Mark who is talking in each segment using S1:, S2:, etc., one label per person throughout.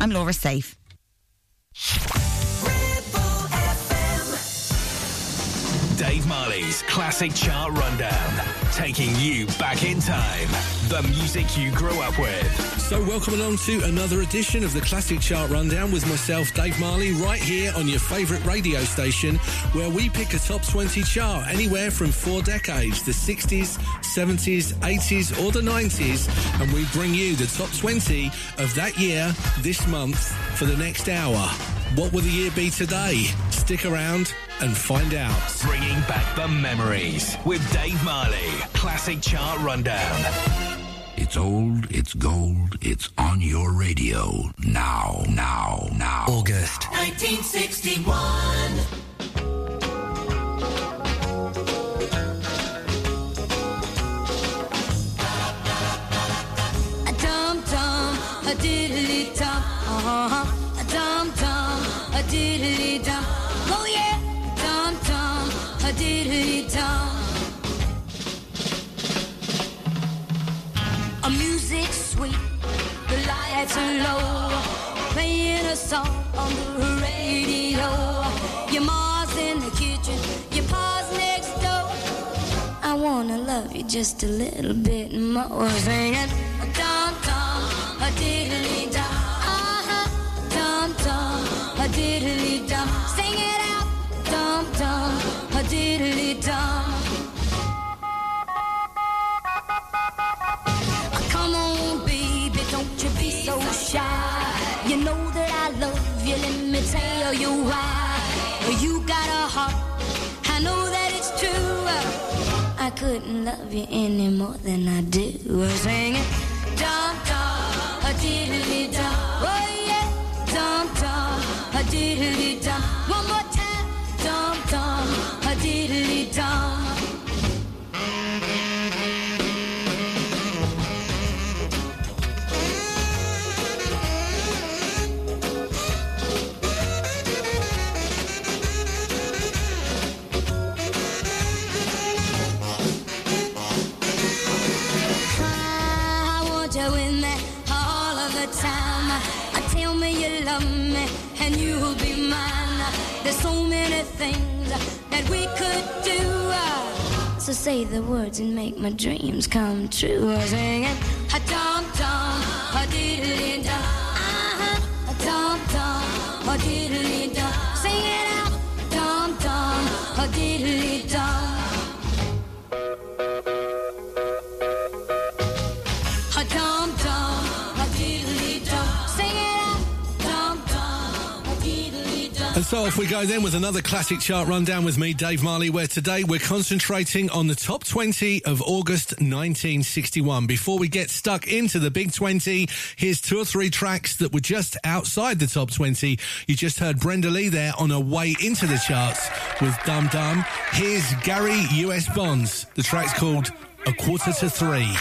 S1: I'm Laura Safe.
S2: Dave Marley's Classic Chart Rundown, taking you back in time. The music you grew up with.
S3: So, welcome along to another edition of the Classic Chart Rundown with myself, Dave Marley, right here on your favourite radio station, where we pick a top 20 chart anywhere from four decades the 60s, 70s, 80s, or the 90s, and we bring you the top 20 of that year this month for the next hour. What will the year be today? Stick around and find out.
S2: Bringing back the memories with Dave Marley. Classic Chart Rundown.
S4: It's old, it's gold, it's on your radio. Now, now, now.
S5: August.
S6: 1961.
S7: Lights are low, playing a song on the radio. Your ma's in the kitchen, your pa's next door. I wanna love you just a little bit more. Singing a dum dum, a diddly dum, uh-huh. Dum dum, a diddly dum. Sing it out, dum dum, a diddly dum. So shy. You know that I love you, let me tell you why. You got a heart, I know that it's true. I couldn't love you any more than I do. Sing it, dum dum, a diddly dum. Oh yeah, dum dum, a diddly dum. One more time, dum dum, a diddly dum. There's so many things that we could do. So say the words and make my dreams come true. Sing it, a dum dum, a diddly dum, a dum dum, a diddly dum. Sing it out, dum dum, a diddly dum.
S3: And so off we go then with another classic chart rundown with me, Dave Marley, where today we're concentrating on the top 20 of August 1961. Before we get stuck into the big 20, here's two or three tracks that were just outside the top 20. You just heard Brenda Lee there on her way into the charts with Dum Dum. Here's Gary US Bonds. The track's called A Quarter to Three.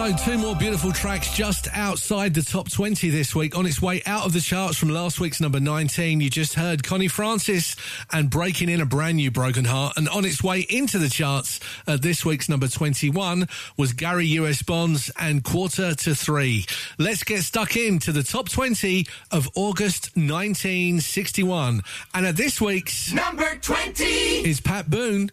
S8: So, two more beautiful tracks just outside the top 20 this week. On its way out of the charts from last week's number 19, you just heard Connie Francis and Breaking In a Brand New Broken Heart. And on its way into the charts at this week's number 21 was Gary US Bonds and Quarter to Three. Let's get stuck into the top 20 of August 1961. And at this week's
S6: number 20
S8: is Pat Boone.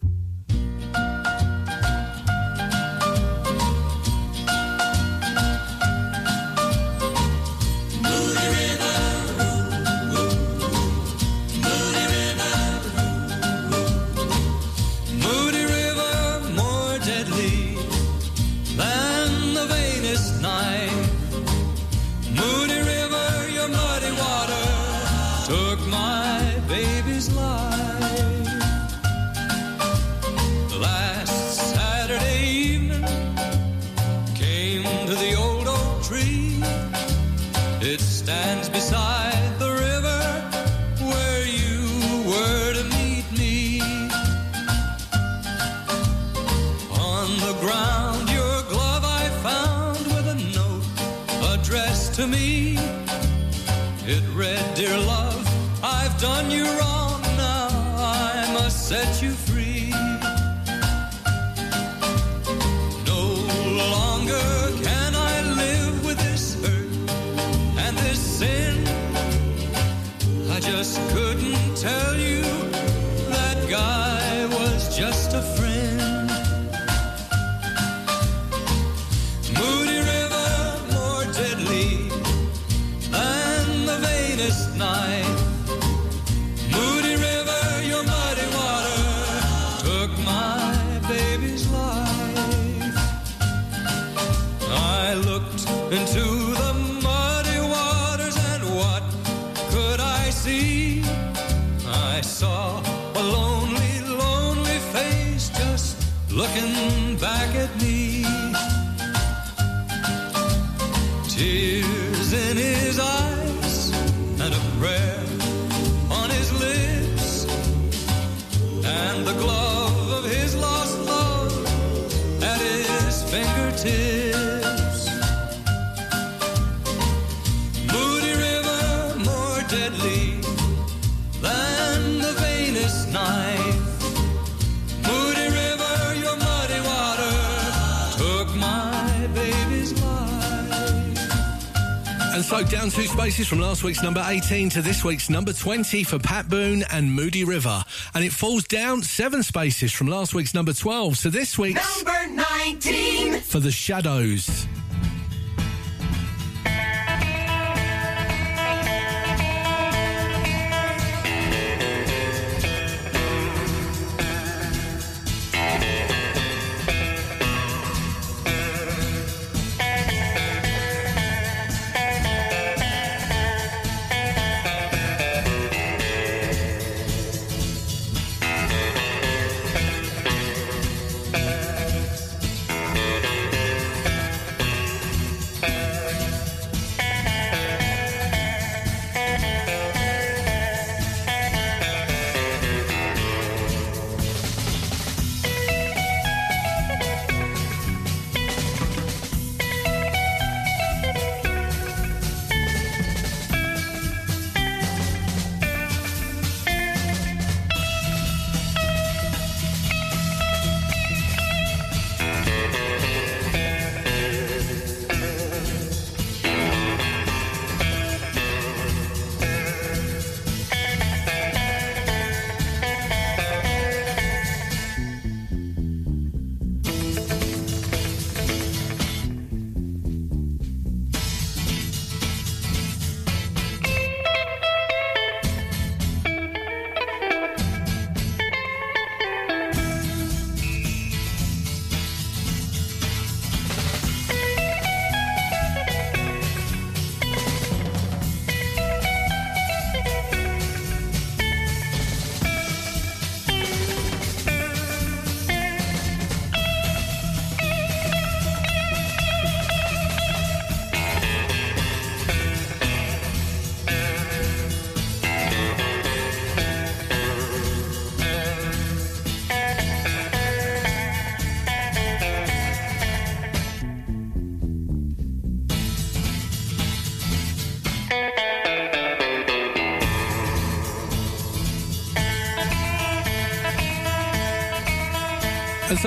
S3: Down two spaces from last week's number 18 to this week's number 20 for Pat Boone and Moody River. And it falls down seven spaces from last week's number 12 to this week's
S6: Number 19.
S3: for The Shadows.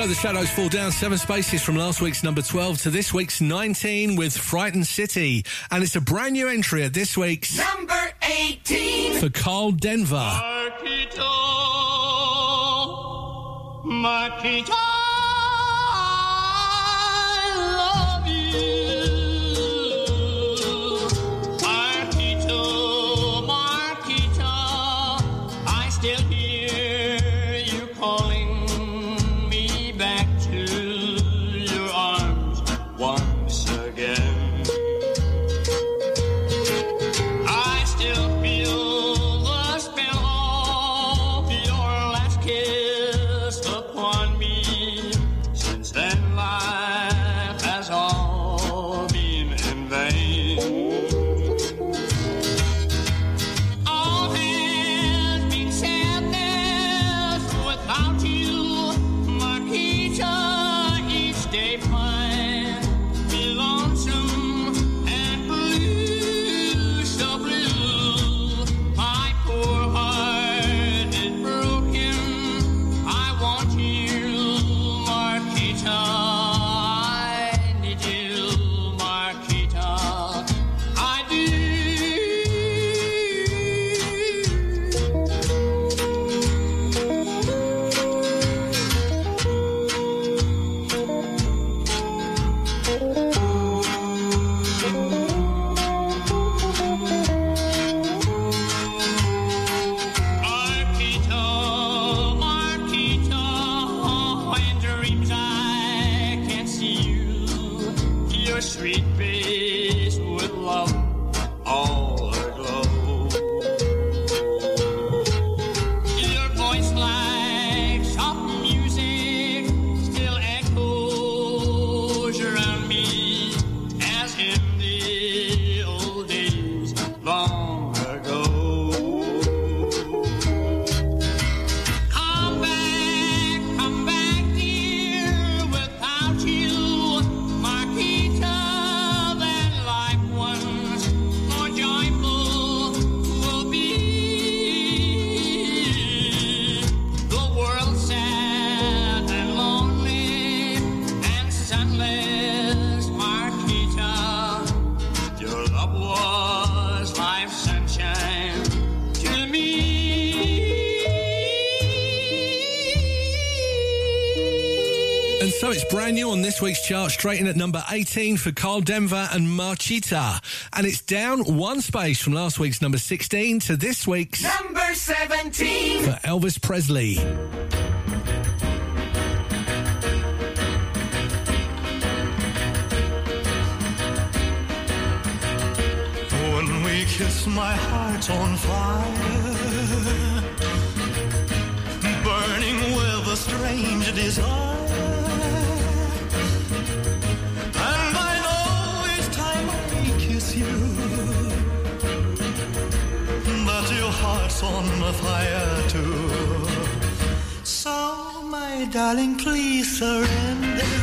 S3: So the shadows fall down seven spaces from last week's number 12 to this week's 19 with Frightened City. And it's a brand new entry at this week's
S6: Number 18.
S3: for Karl Denver.
S5: Marquita, Marquita,
S3: chart, straight in at number 18 for Karl Denver and Marcheta. And it's down one space from last week's number 16 to this week's
S6: Number 17.
S3: for Elvis Presley.
S9: When we kiss, my heart's on fire, burning with a strange desire. On fire too. So, my darling, please surrender.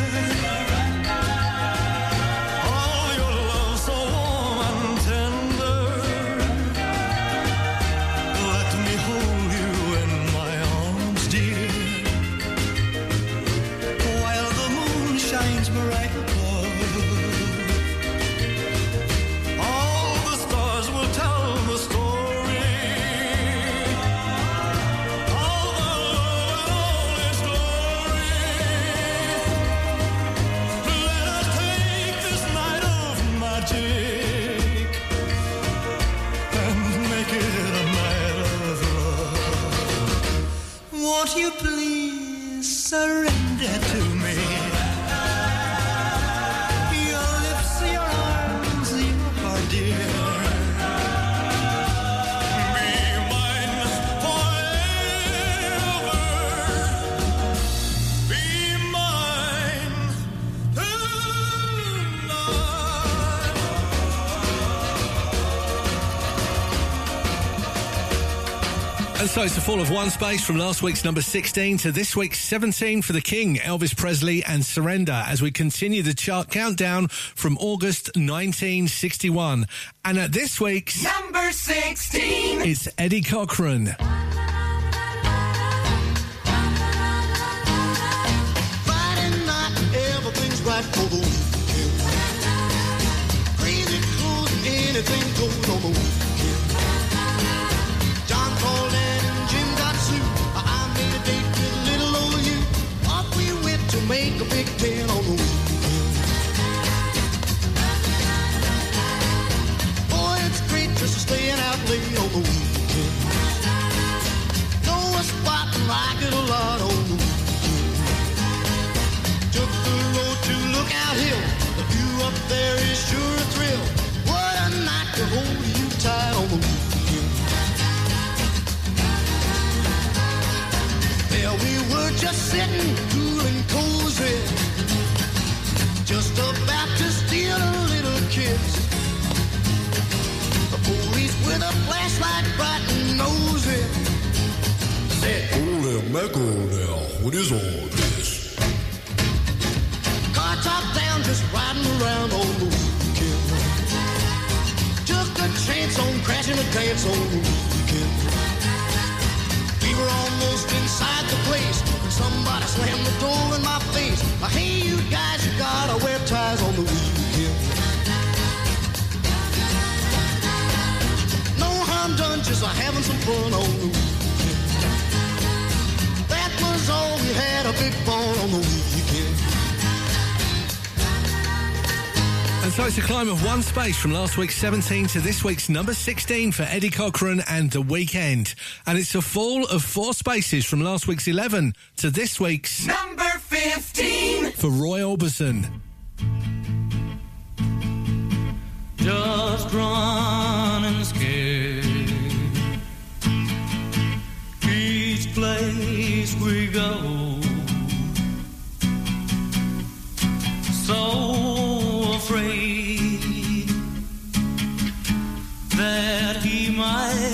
S3: Fall of one space from last week's number 16 to this week's 17 for the King, Elvis Presley and Surrender as we continue the chart countdown from August 1961. And at this week's,
S6: Number 16.
S3: it's Eddie Cochran.
S9: Friday night, everything's right for the weekend. Crazy clothes, anything on
S10: Mackerel now, what is all this?
S9: Car top down, just riding around on the weekend. Took a chance on crashing a dance on the weekend. We were almost inside the place when somebody slammed the door in my face. Uh, Hey, you guys, you gotta wear ties on the weekend. No harm done, just having some fun on the weekend. That we had, a big ball on the weekend.
S3: And so it's a climb of one space from last week's 17 to this week's number 16 for Eddie Cochran and The Weekend. And it's a fall of four spaces from last week's 11 to this week's
S6: Number 15.
S3: for Roy Orbison.
S8: just running we go, so afraid that he might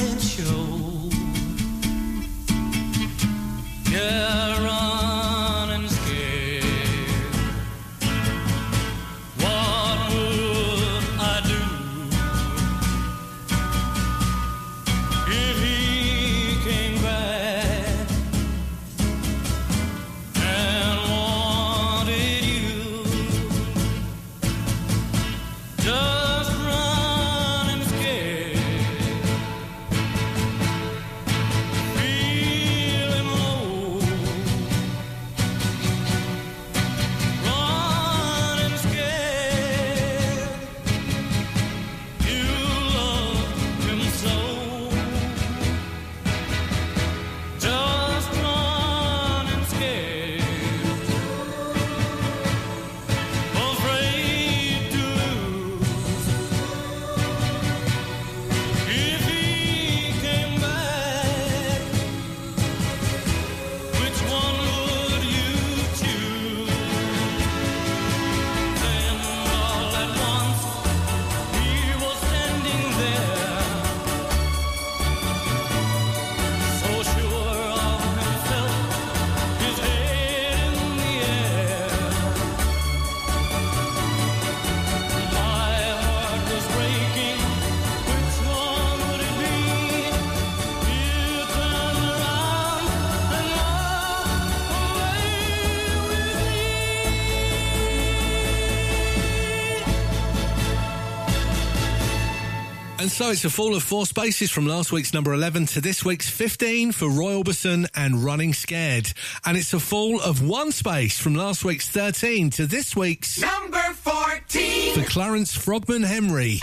S11: so it's a fall of four spaces from last week's number 11 to this week's 15 for Roy Orbison and Running Scared. And it's a fall of one space from last week's 13 to this week's
S6: Number 14.
S11: for Clarence Frogman Henry.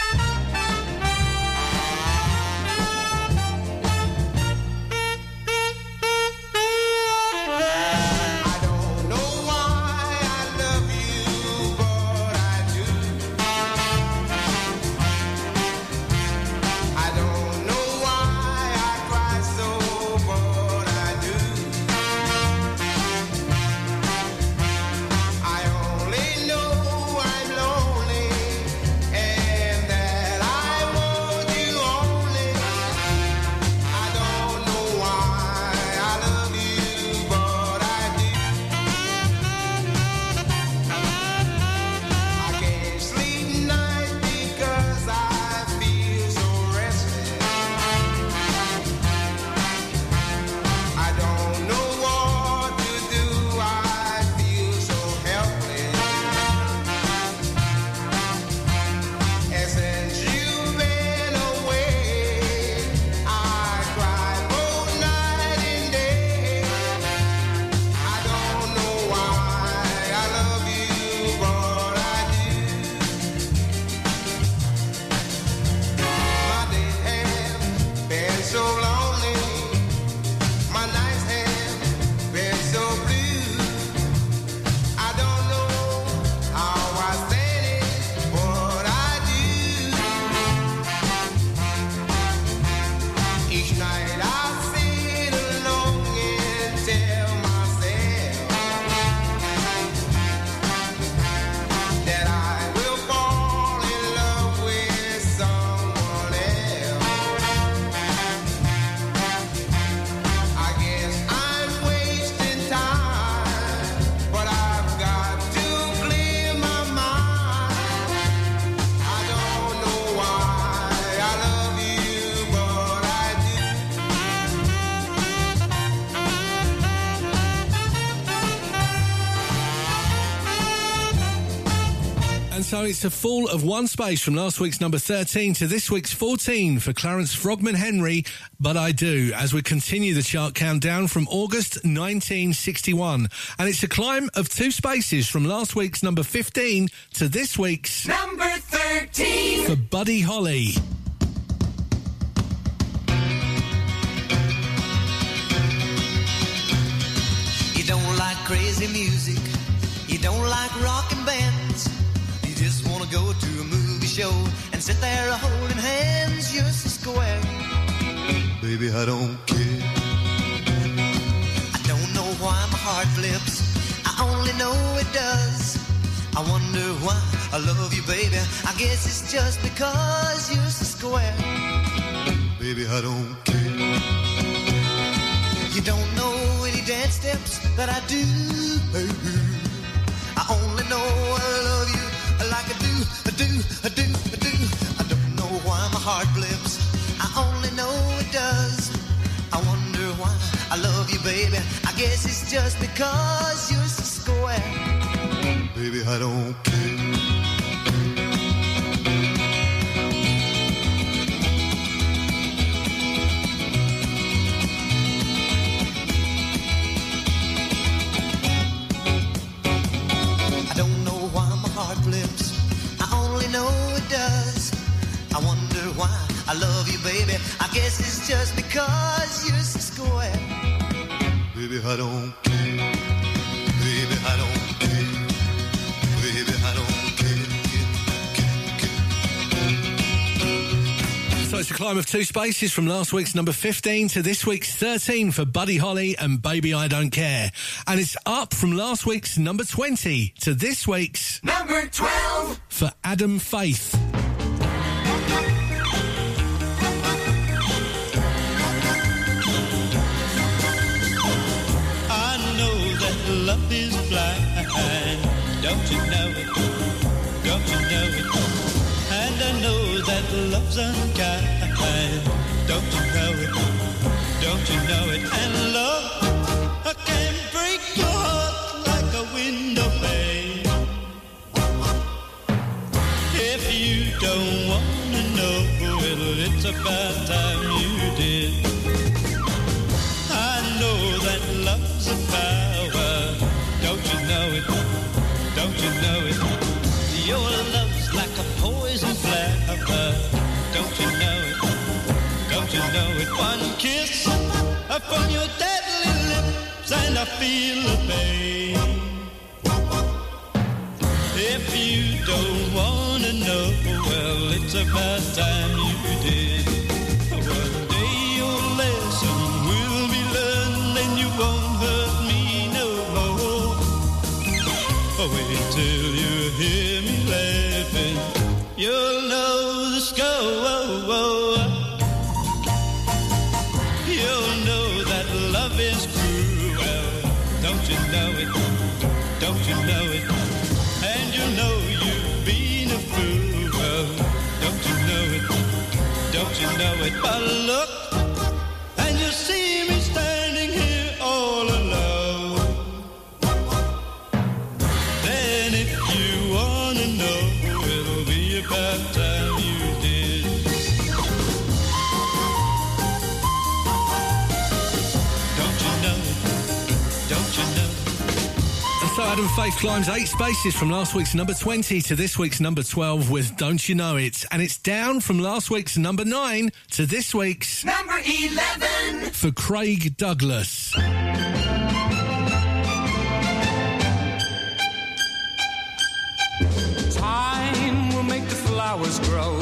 S3: So
S11: it's a fall of one space from last week's number 13 to this week's 14 for Clarence Frogman Henry, But I Do, as we continue the chart countdown from August 1961. And it's a climb of two spaces from last week's number 15 to this week's
S6: Number 13.
S11: for Buddy Holly.
S12: Show and sit there holding hands just a square.
S3: Baby, I don't care.
S12: I don't know why my heart flips. I only know it does. I wonder why I love you, baby. I guess it's just because you're so square.
S3: Baby, I don't care.
S12: You don't know any dance steps that I do. I heart blips. I only know it does. I wonder why I love you, baby. I guess it's just because you're so square.
S3: Baby, I don't care.
S12: I love you, baby. I guess it's just because you're so square.
S3: Baby, I don't care. Baby, I don't care. Baby, I don't care.
S11: So it's a climb of two spaces from last week's number 15 to this week's 13 for Buddy Holly and Baby I Don't Care. And it's up from last week's number 20 to this week's
S6: Number 12.
S11: for Adam Faith.
S8: Don't you know it? Don't you know it? And I know that love's unkind. Don't you know it? Don't you know it? And love I can break your heart like a window pane. If you don't wanna know, Your love's like a poison flower. Don't you know it? Don't you know it? One kiss from your deadly lips, and I feel the pain. If you don't wanna know, well, it's about time you did. One day your lesson will be learned, you won't hurt me no more. Oh, Wait till you'll know that love is cruel. Don't you know it? Don't you know it? And you know you've been a fool. Don't you know it? Don't you know it? And
S11: Faith climbs eight spaces from last week's number 20 to this week's number 12 with Don't You Know It. And it's down from last week's number 9 to this week's
S6: Number 11.
S11: for Craig Douglas.
S3: Time will make the flowers grow.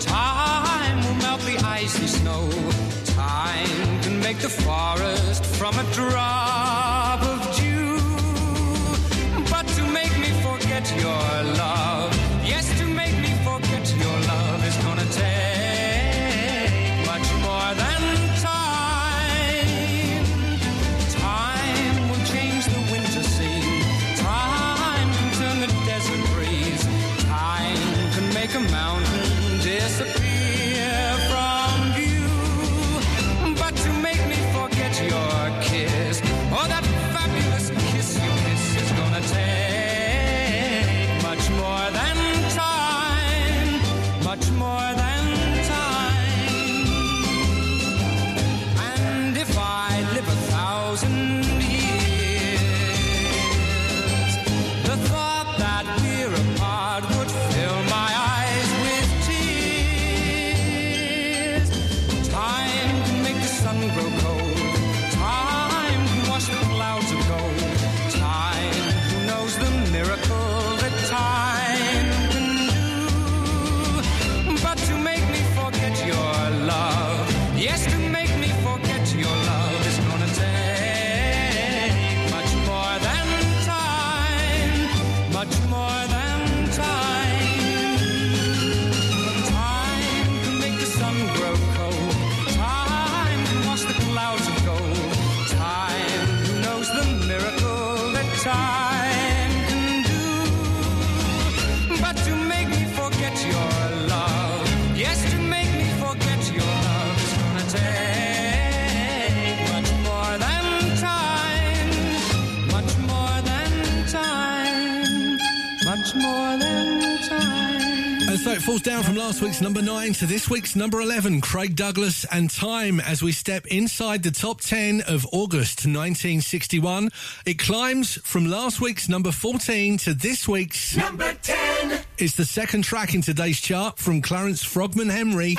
S3: Time will melt the icy snow. Time can make the forest from a drop
S11: week's number 9 to this week's number 11, Craig Douglas and Time, as we step inside the top 10 of August 1961. It climbs from last week's number 14 to this week's
S6: Number 10.
S11: It's the second track in today's chart from Clarence Frogman Henry.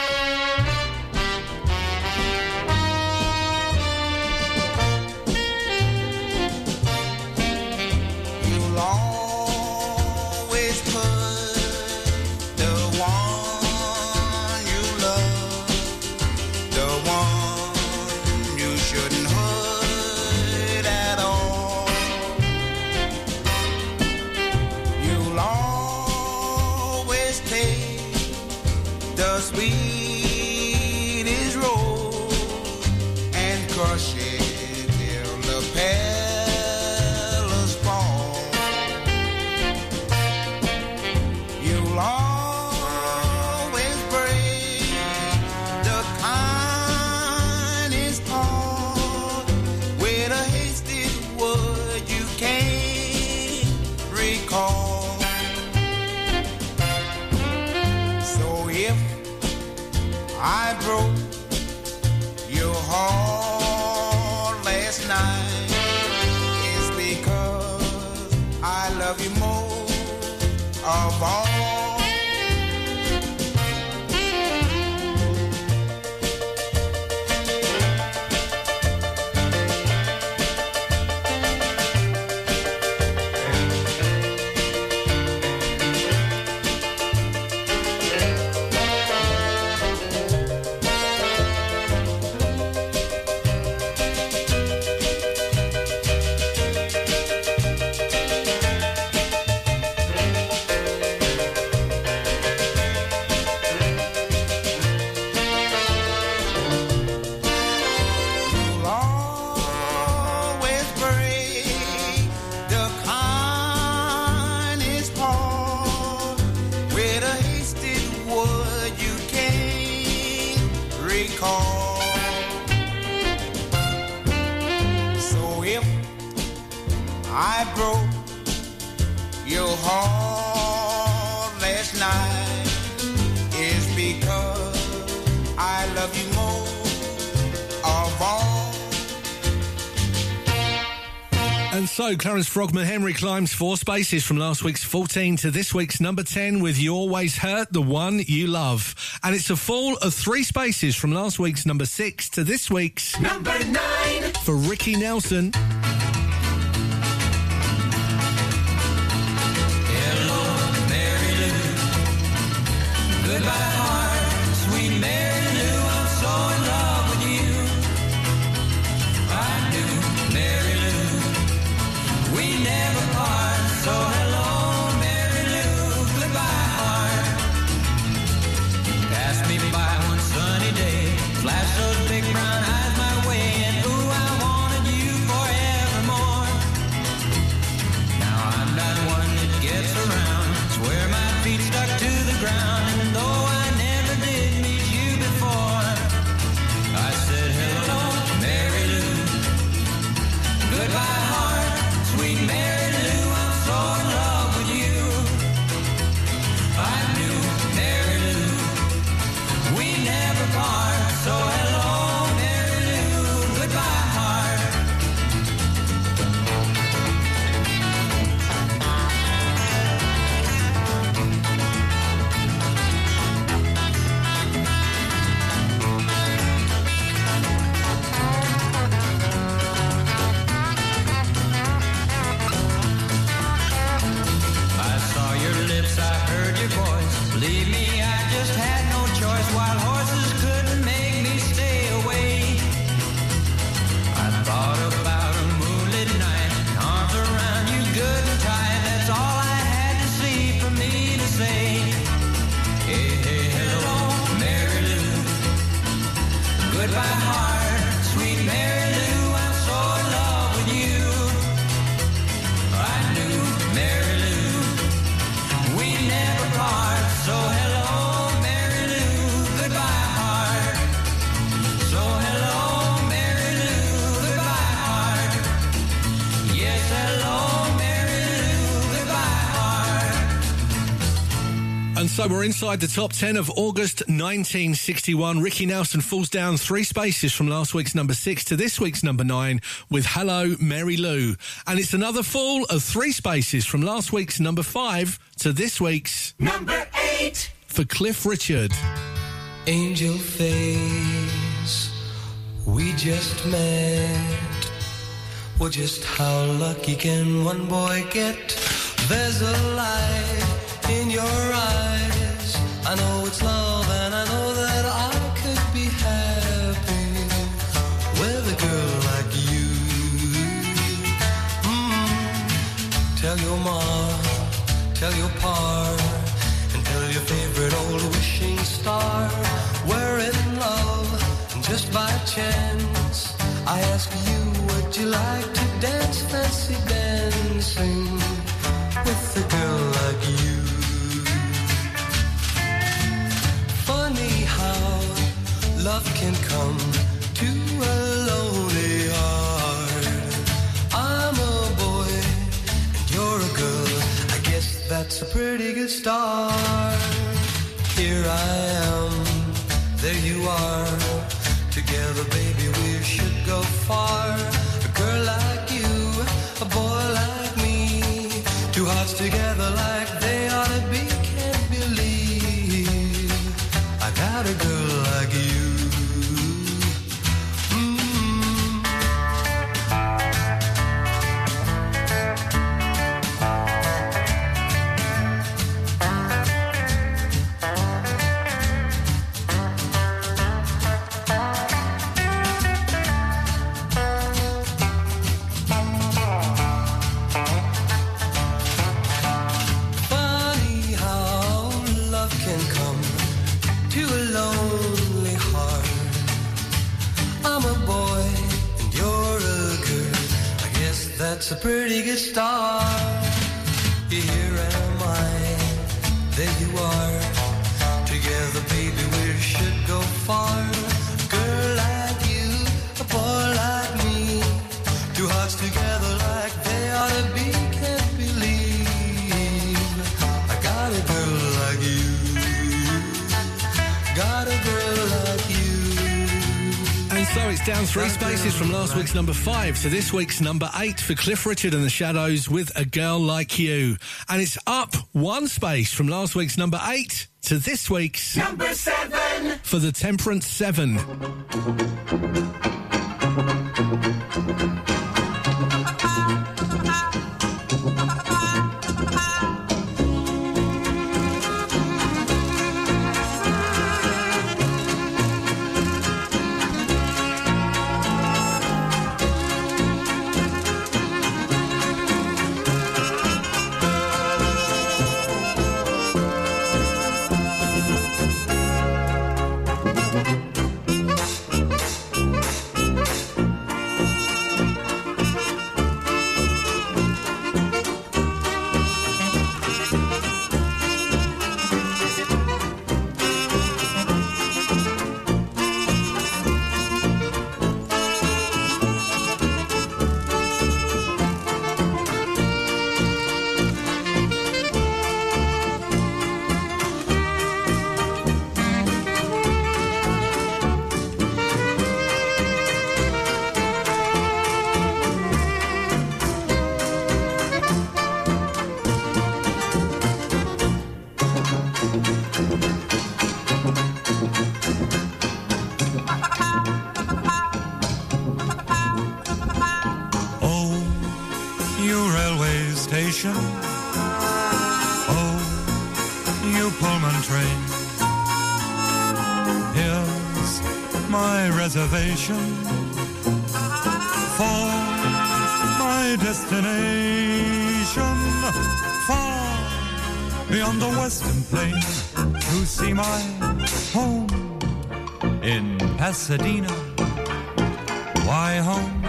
S13: I broke your heart last night, because I love you more of all.
S3: And so Clarence Frogman Henry climbs four spaces from last week's 14 to this week's number 10 with You Always Hurt, the one you love. And it's a fall of three spaces from last week's number six to this week's
S6: Number nine.
S3: for Ricky Nelson.
S5: So
S3: we're inside the top 10 of August 1961. Ricky Nelson falls down three spaces from last week's number six to this week's number nine with Hello, Mary Lou. And it's another fall of three spaces from last week's number five to this week's
S6: Number eight.
S3: for Cliff Richard.
S8: Angel face, we just met. Well, just how lucky can one boy get? There's a light in your eyes. I know it's love, and I know that I could be happy with a girl like you. Mm. Tell your mom, tell your pa, and tell your favorite old wishing star we're in love, just by chance, I ask you, would you like to dance fancy dancing with a girl like you? That's a pretty good start. Here I am, there you are. Together, baby, we should go far. That's a pretty good start. Here am I, there you are. Together, baby, we should go far.
S14: It's down three spaces from last week's number five to this week's number eight for Cliff Richard and the Shadows with A Girl Like You. And it's up one space from last week's number eight to this week's
S6: Number seven.
S14: for the Temperance Seven.
S3: Pasadena. Why home?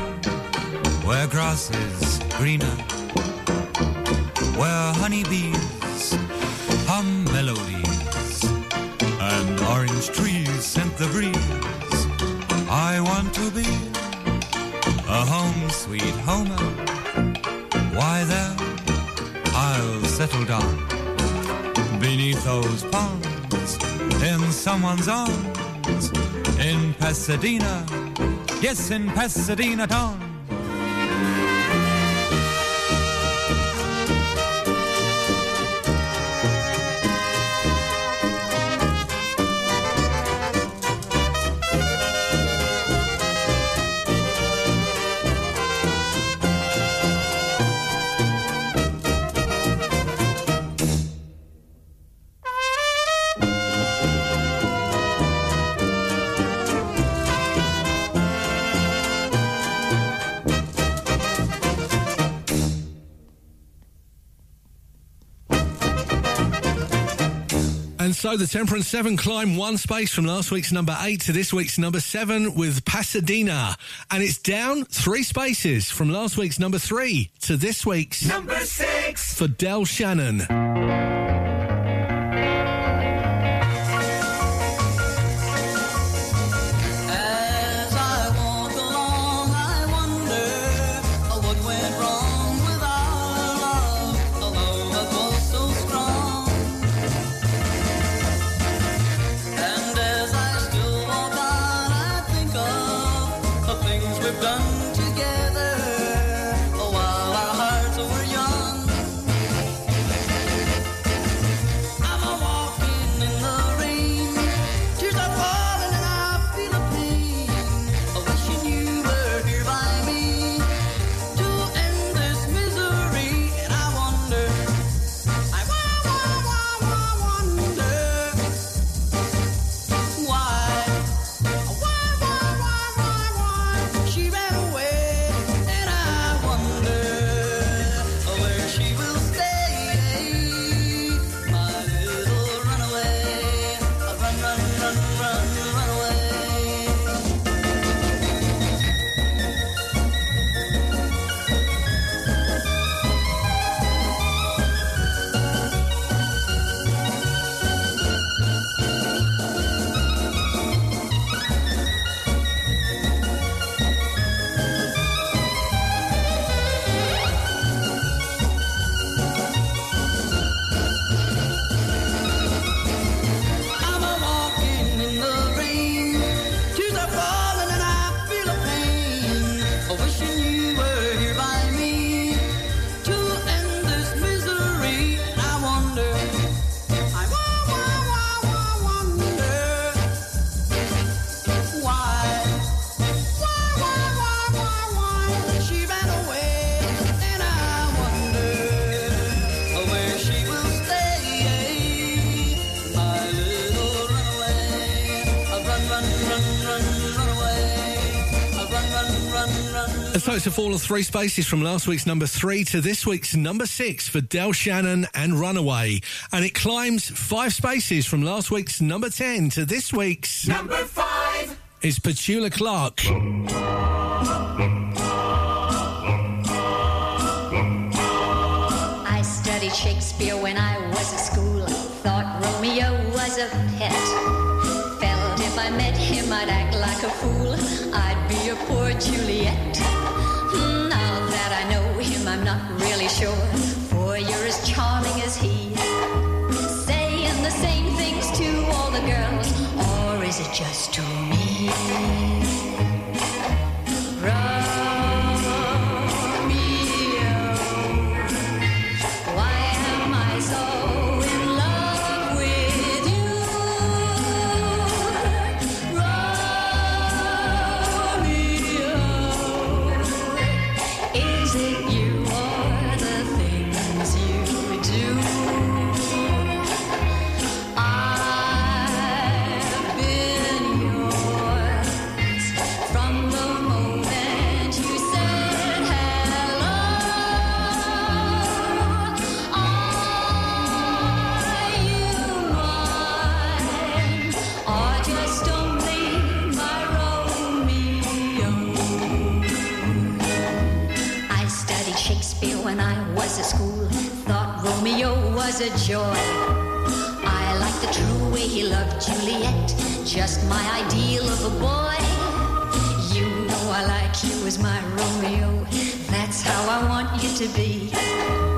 S3: where grass is greener, where honeybees hum melodies, and orange trees scent the breeze. I want to be a home sweet homer. Why there? I'll settle down beneath those palms in someone's arms Pasadena. Yes, in Pasadena town.
S14: So the Temperance 7 climb one space from last week's number 8 to this week's number 7 with Pasadena. And it's down three spaces from last week's number 3 to this week's
S6: Number six.
S14: for Del Shannon.
S3: Three spaces from last week's number three to this week's number six for Del Shannon and Runaway. And it climbs five spaces from last week's number 10 to this week's
S6: Number five.
S3: is Petula Clark.
S15: I studied Shakespeare when I was at school. Thought Romeo was a pet. Felt if I met him, I'd act like a fool. I'd be a poor Juliet. I'm not really sure. For you're as charming as he. Saying the same things to all the girls, or is it just to a joy. I like the true way he loved Juliet, just my ideal of a boy. You know I like you as my Romeo. That's how I want you to be.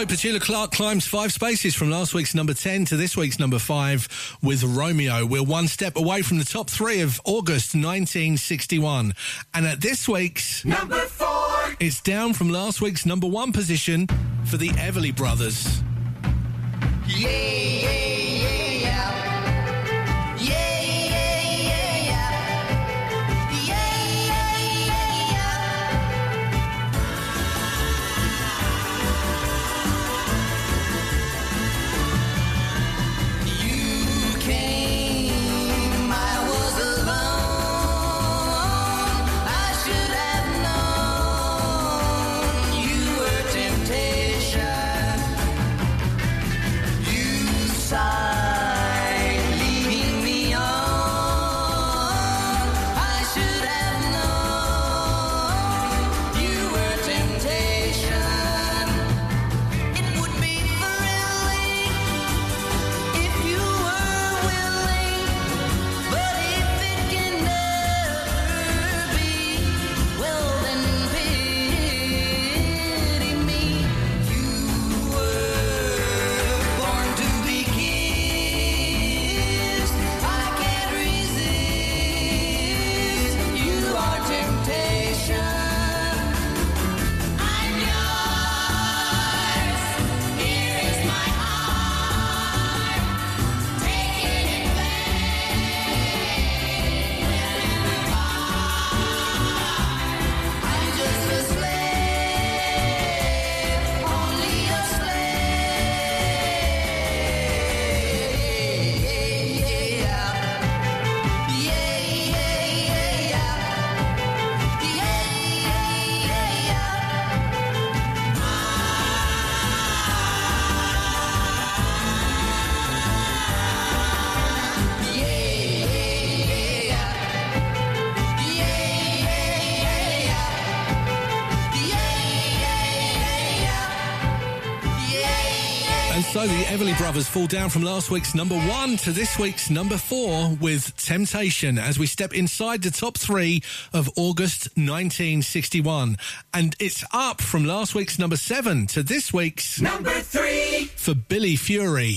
S15: So
S3: Petula Clark climbs five spaces from last week's number 10 to this week's number five with Romeo. We're one step away from the top three of August 1961. And at this week's
S6: Number four.
S3: it's down from last week's number one position for the Everly Brothers.
S14: Yeah,
S16: So the Everly Brothers fall down from last week's number one to this week's number four with Temptation as we step inside the top three of August 1961. And it's up from last week's number seven to this week's
S6: number three
S16: for Billy Fury.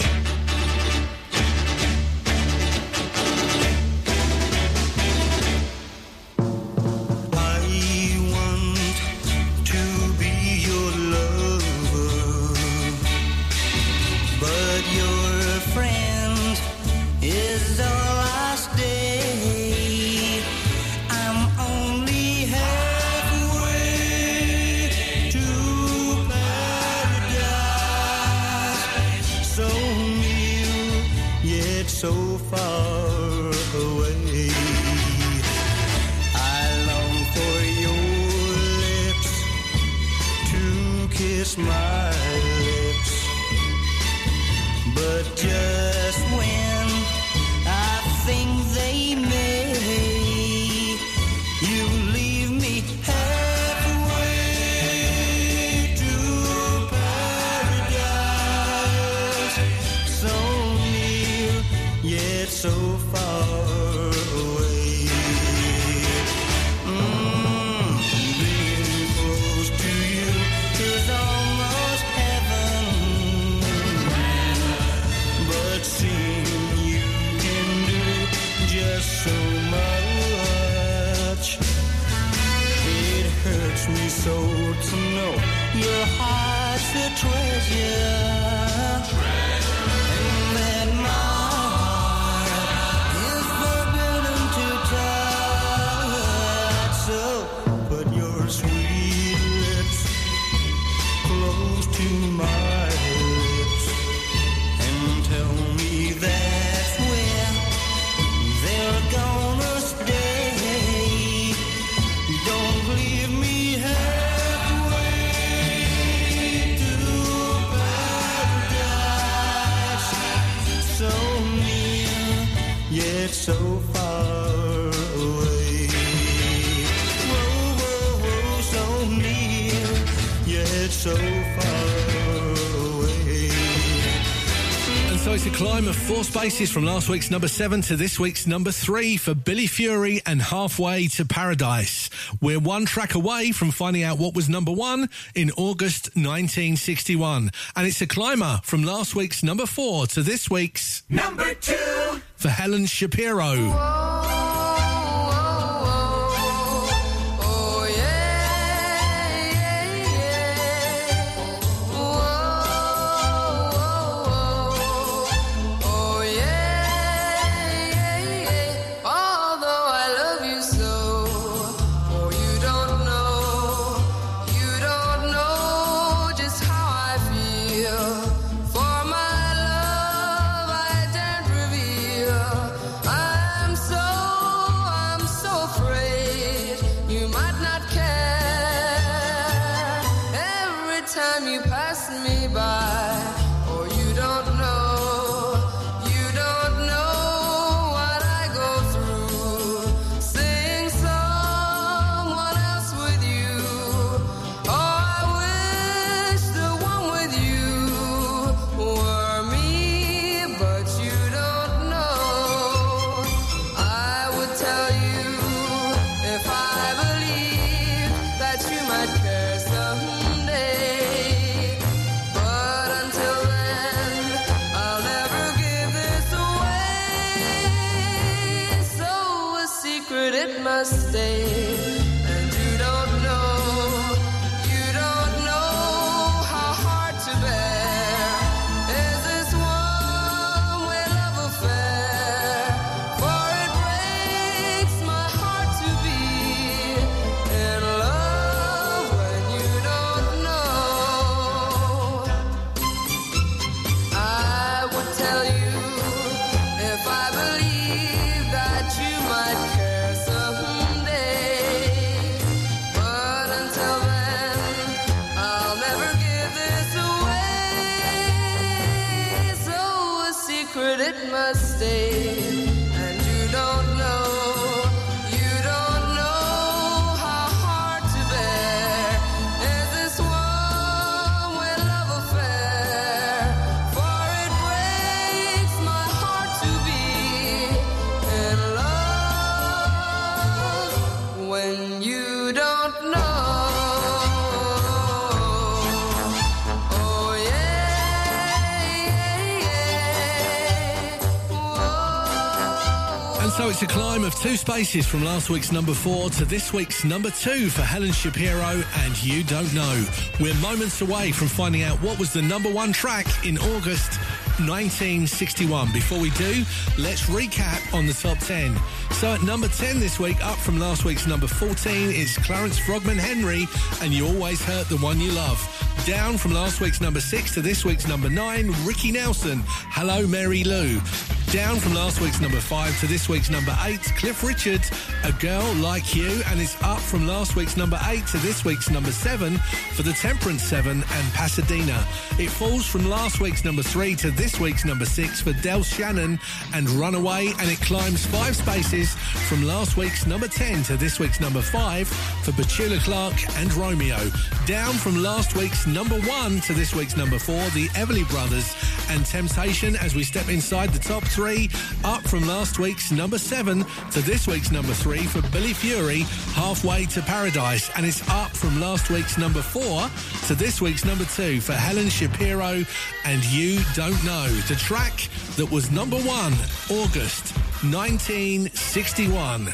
S17: yeah. So
S16: it's a climb of four spaces from last week's number seven to this week's number three for Billy Fury and Halfway to Paradise. We're one track away from finding out what was number one in August 1961. And it's a climber from last week's number four to this week's
S6: number two
S16: for Helen Shapiro.
S3: Whoa. Two spaces from last week's number four to this week's number two for Helen Shapiro and You Don't Know. We're moments away from finding out what was the number one track in August 1961. Before we do, let's recap on the top 10. So at number 10 this week, up from last week's number 14, it's Clarence Frogman Henry and You Always Hurt the One You Love. Down from last week's number 6 to this week's number 9, Ricky Nelson, Hello Mary Lou. Down from last week's number 5 to this week's number 8, Cliff Richards, A Girl Like You, and it's up from last week's number 8 to this week's number 7 for the Temperance 7 and Pasadena. It falls from last week's number 3 to this week's number 6 for Del Shannon and Runaway, and it climbs five spaces from last week's number 10 to this week's number 5 for Petula Clark and Romeo. Down from last week's number 1 to this week's number 4, the Everly Brothers and Temptation as we step inside the top 3, up from last week's number 7 to this week's number 3 for Billy Fury, Halfway to Paradise, and it's up from last week's number 4 to this week's number 2 for Helen Shapiro and You Don't Know, the track that was number 1 August 1961.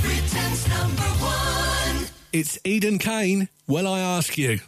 S6: Britain's number one.
S3: It's Eden Kane, Well I Ask You.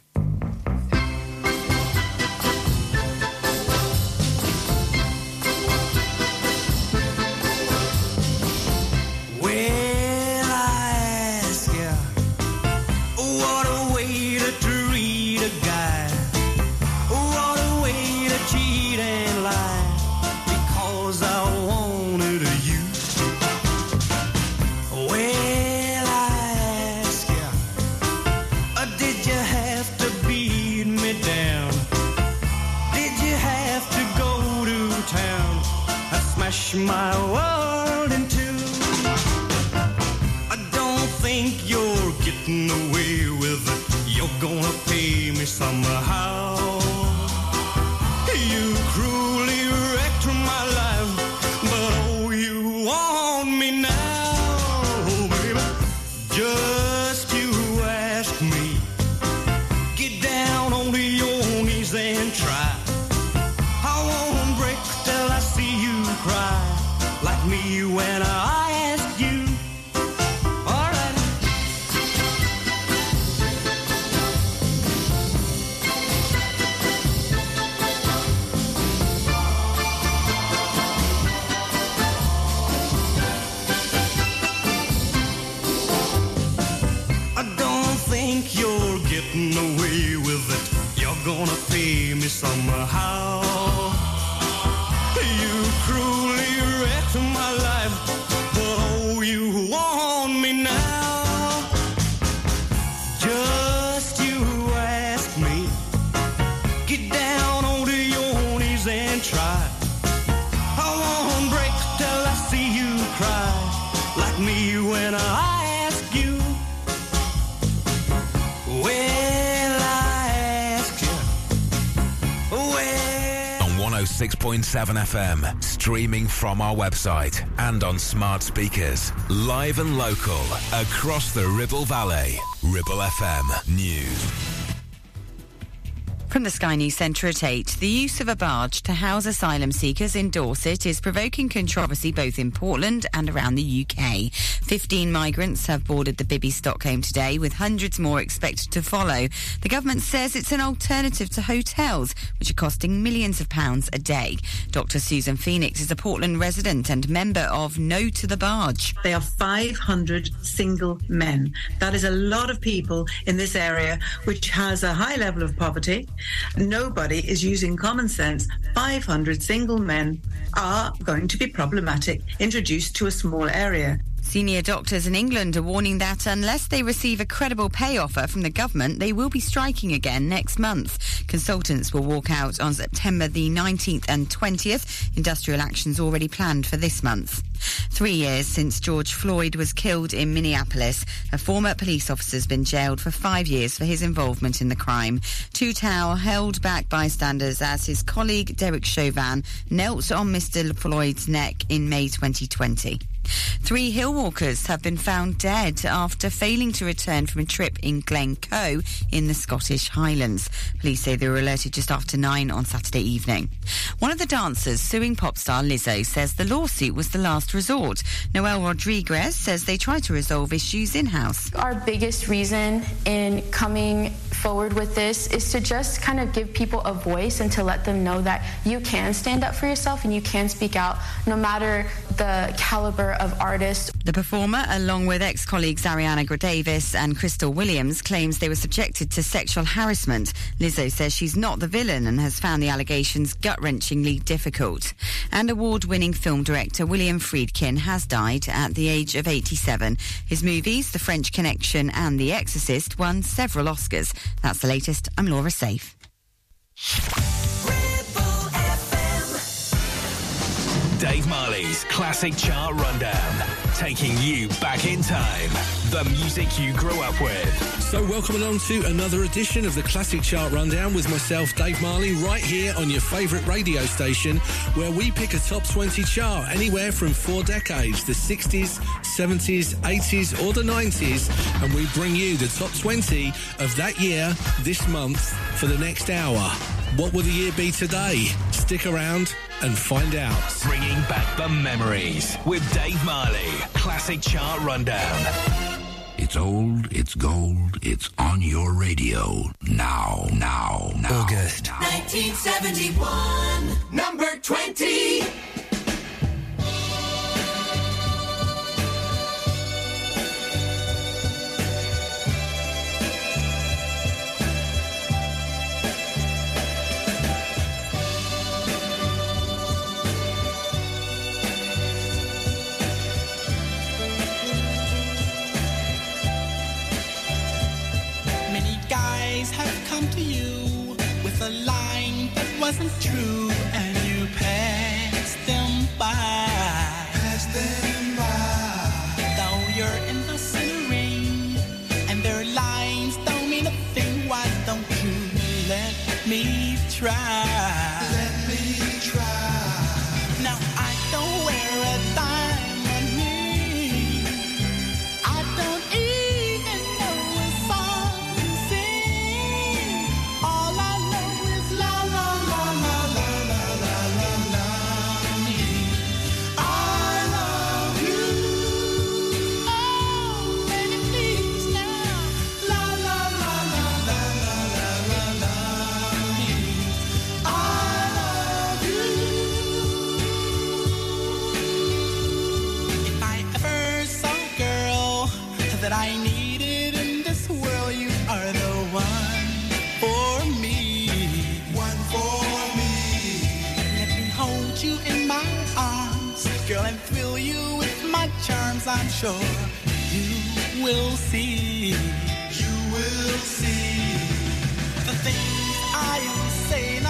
S2: 106.7 FM, streaming from our website and on smart speakers. Live and local across the Ribble Valley. Ribble FM News.
S18: From the Sky News Centre at 8, the use of a barge to house asylum seekers in Dorset is provoking controversy both in Portland and around the UK. 15 migrants have boarded the Bibby Stockholm today, with hundreds more expected to follow. The government says it's an alternative to hotels, which are costing millions of pounds a day. Dr. Susan Phoenix is a Portland resident and member of No to the Barge.
S19: They are 500 single men. That is a lot of people in this area, which has a high level of poverty. Nobody is using common sense. 500 single men are going to be problematic introduced to a small area.
S18: Senior doctors in England are warning that unless they receive a credible pay offer from the government, they will be striking again next month. Consultants will walk out on September the 19th and 20th. Industrial actions already planned for this month. Three years since George Floyd was killed in Minneapolis, a former police officer has been jailed for five years for his involvement in the crime. Tou Thao held back bystanders as his colleague Derek Chauvin knelt on Mr. Floyd's neck in May 2020. Three hillwalkers have been found dead after failing to return from a trip in Glencoe in the Scottish Highlands. Police say they were alerted just after nine on Saturday evening. One of the dancers suing pop star Lizzo says the lawsuit was the last resort. Noelle Rodriguez says they tried to resolve issues in-house.
S20: Our biggest reason in coming forward with this is to just kind of give people a voice and to let them know that you can stand up for yourself and you can speak out no matter the caliber of artist.
S18: The performer, along with ex-colleagues Arianna Davis and Crystal Williams, claims they were subjected to sexual harassment. Lizzo says she's not the villain and has found the allegations gut-wrenchingly difficult. And award-winning film director William Friedkin has died at the age of 87. His movies, The French Connection and The Exorcist, won several Oscars. That's the latest. I'm Laura Safe.
S2: Dave Marley's Classic Chart Rundown, taking you back in time. The music you grew up with.
S3: So, welcome along to another edition of the Classic Chart Rundown with myself, Dave Marley, right here on your favourite radio station, where we pick a top 20 chart anywhere from four decades the 60s, 70s, 80s, or the 90s, and we bring you the top 20 of that year this month for the next hour. What will the year be today? Stick around and find out.
S2: Bringing back the memories with Dave Marley. Classic Chart Rundown.
S21: It's old, it's gold, it's on your radio. Now, now, now. August.
S6: 1971, number 20.
S22: nothing true. Sure you will see. You will see. The things I am saying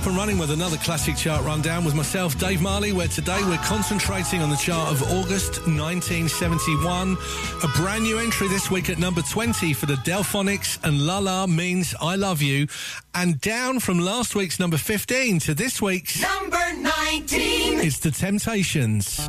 S3: up and running with another classic chart rundown with myself, Dave Marley, where today we're concentrating on the chart of August 1971. A brand new entry this week at number 20 for the Delfonics and La La Means I Love You. And down from last week's number 15 to this week's
S6: Number 19.
S3: it's The Temptations.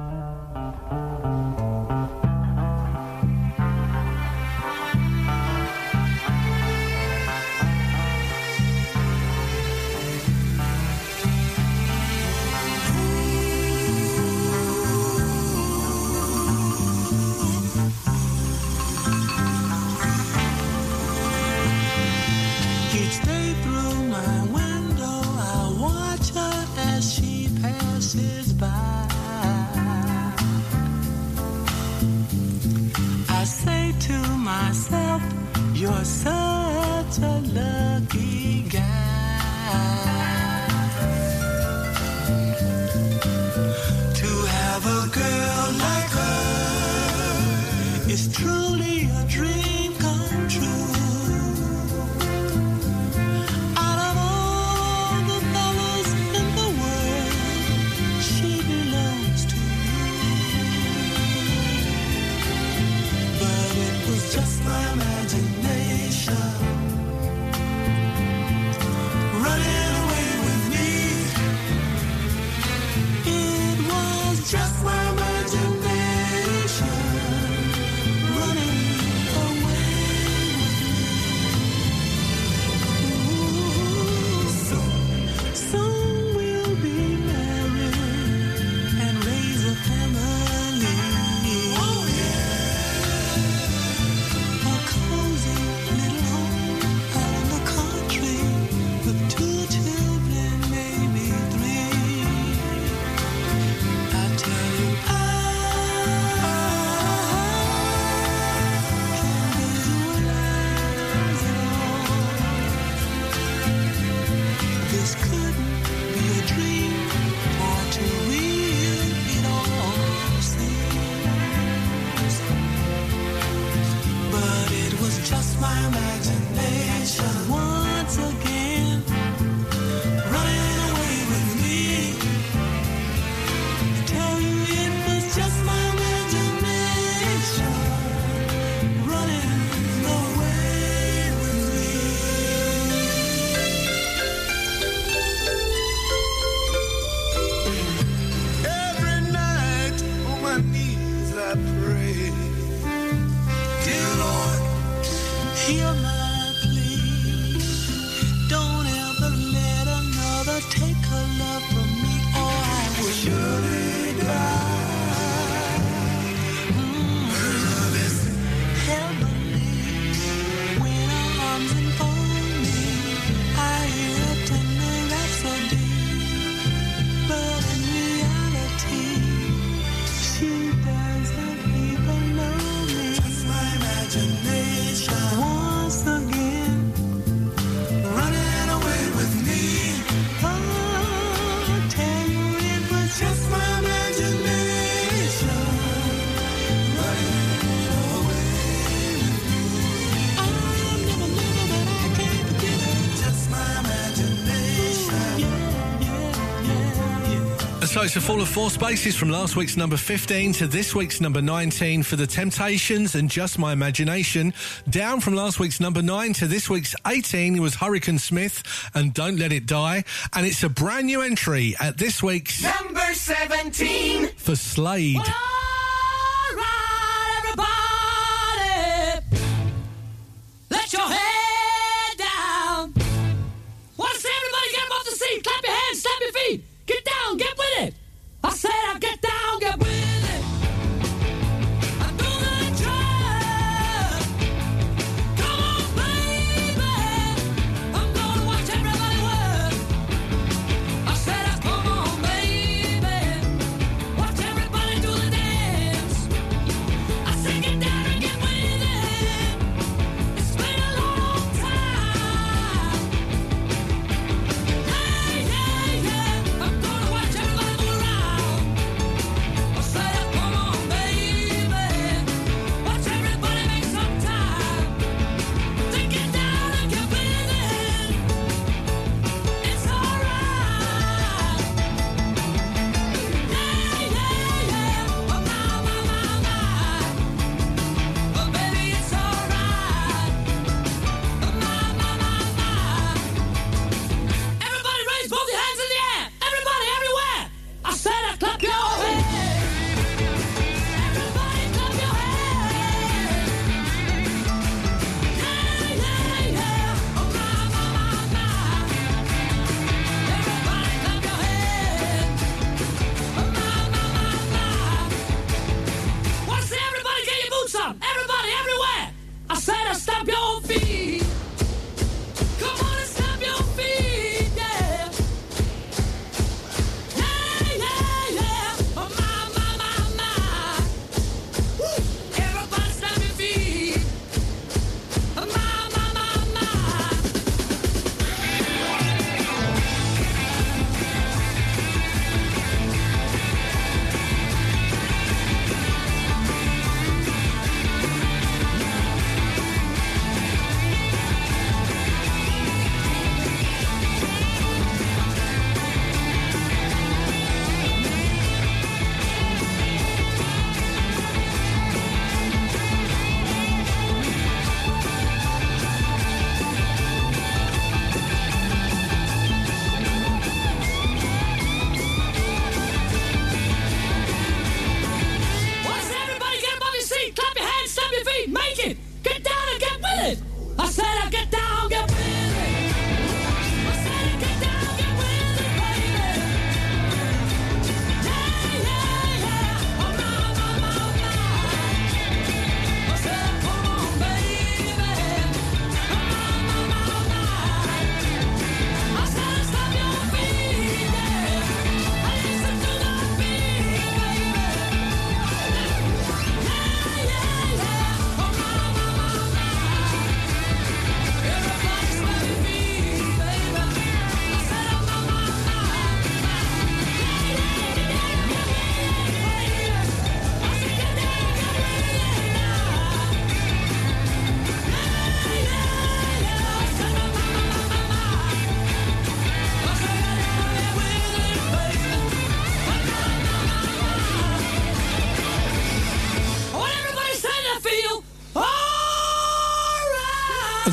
S23: managed to
S3: fall of four spaces from last week's number 15 to this week's number 19 for The Temptations and Just My Imagination. Down from last week's number 9 to this week's 18 was Hurricane Smith and Don't Let It Die. And it's a brand new entry at this week's
S6: number 17
S3: for Slade.
S24: Whoa!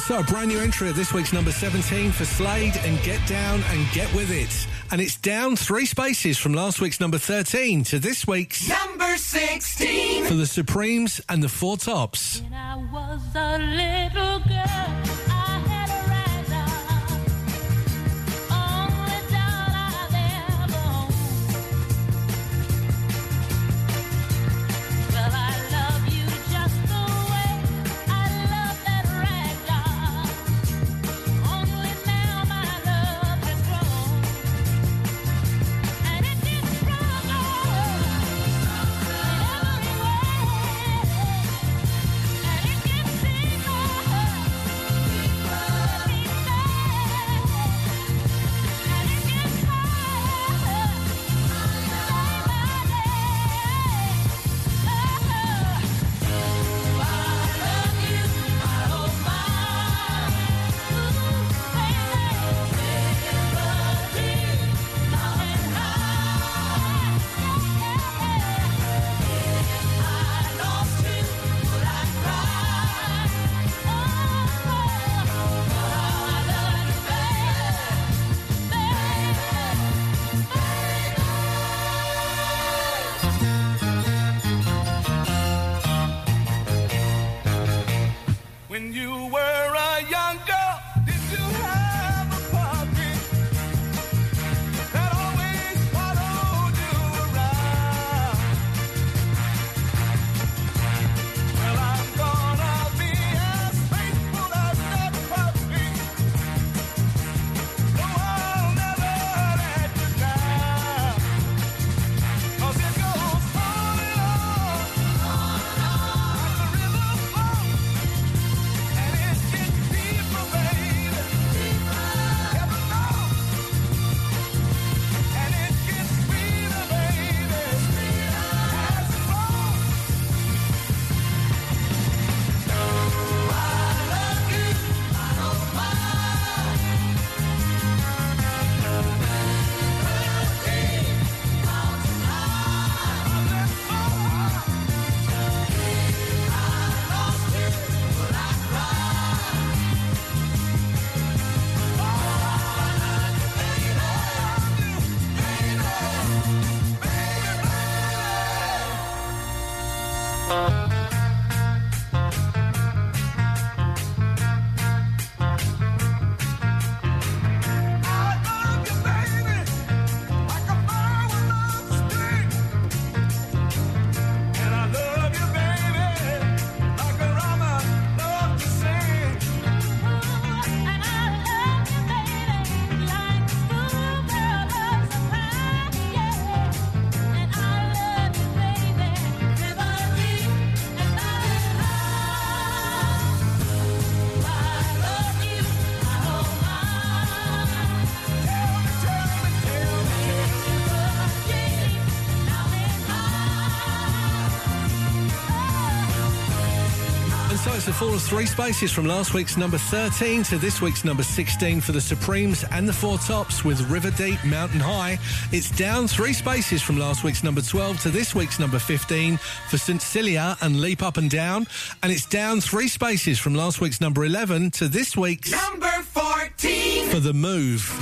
S24: So, a brand new entry at this week's number 17 for Slade and Get Down and Get With It. And it's down three spaces from last week's number 13 to this week's
S6: number 16
S24: for the Supremes and the Four Tops. four of three spaces from last week's number 13 to this week's number 16 for the Supremes and the Four Tops with River Deep Mountain High. It's down three spaces from last week's number 12 to this week's number 15 for St. Cecilia and Leap Up and Down. And it's down three spaces from last week's number 11 to this week's
S6: number 14
S24: for The Move.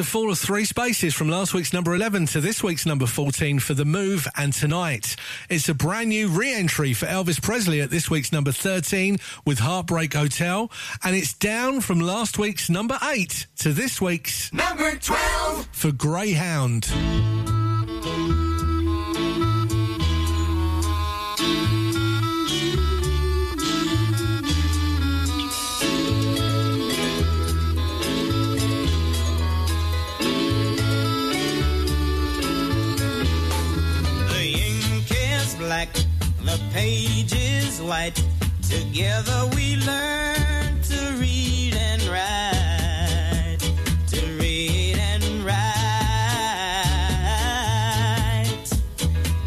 S3: A fall of three spaces from last week's number 11 to this week's number 14 for The Move and Tonight. It's a brand new re entry for Elvis Presley at this week's number 13 with Heartbreak Hotel, and it's down from last week's number 8 to this week's
S25: Number 12.
S3: for Greyhound.
S26: The page is white. Together we learn to read and write. To read and write.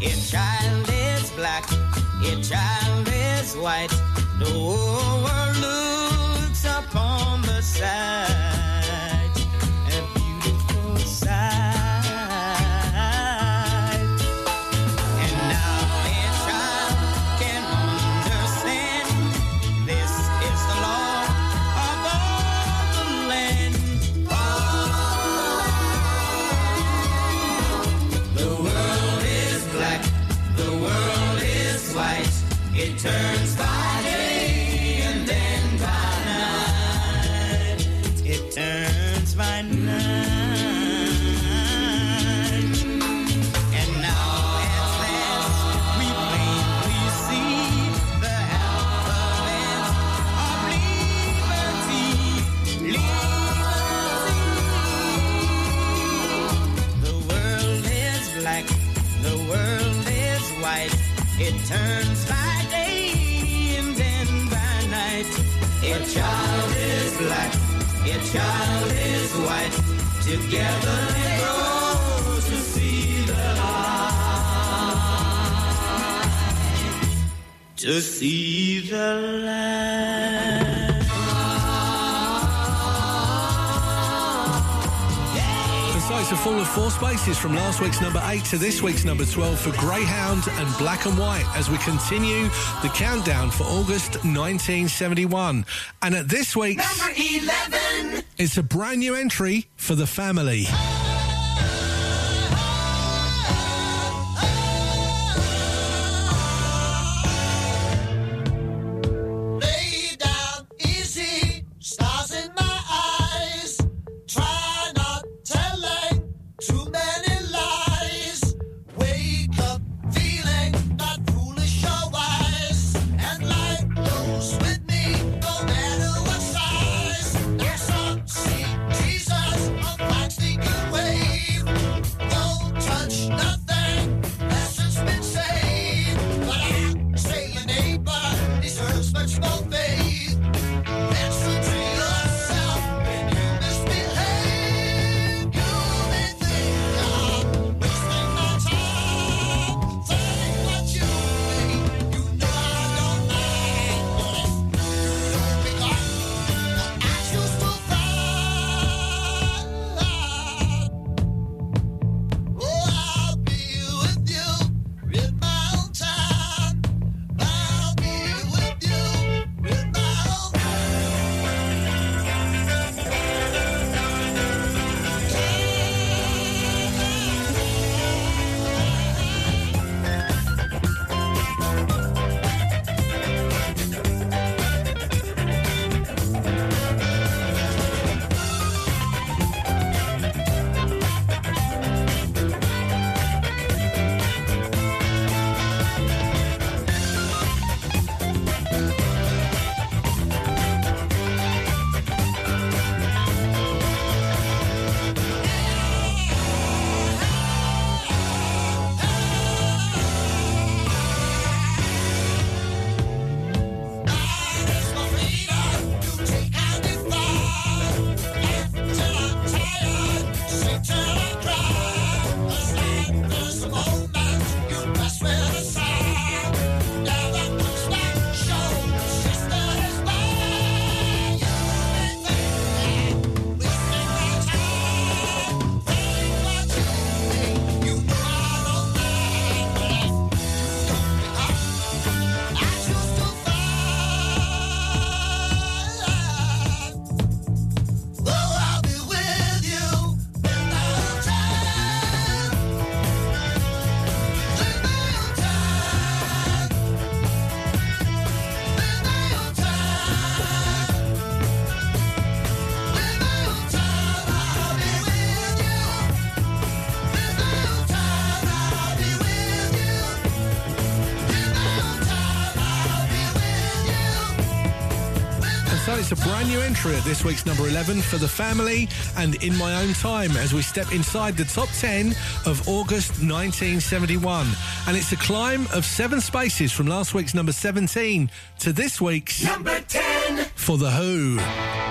S26: If child is black, if child is white, the To see the light.
S3: It's a fall of four spaces from last week's number 8 to this week's number 12 for Greyhound and Black and White as we continue the countdown for August 1971. And at this week's,
S25: Number 11.
S3: it's a brand new entry for the family.
S11: a brand new entry at this week's number 11 for the family and in my own time as we step inside the top 10 of August 1971. And it's a climb of seven spaces from last week's number 17 to this week's
S6: number 10
S11: for The Who.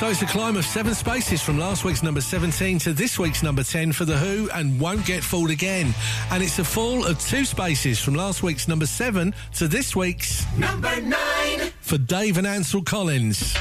S11: So it's a climb of seven spaces from last week's number 17 to this week's number 10 for The Who and won't get fooled again. And it's a fall of two spaces from last week's number 7 to this week's
S6: number 9
S11: for Dave and Ansel Collins.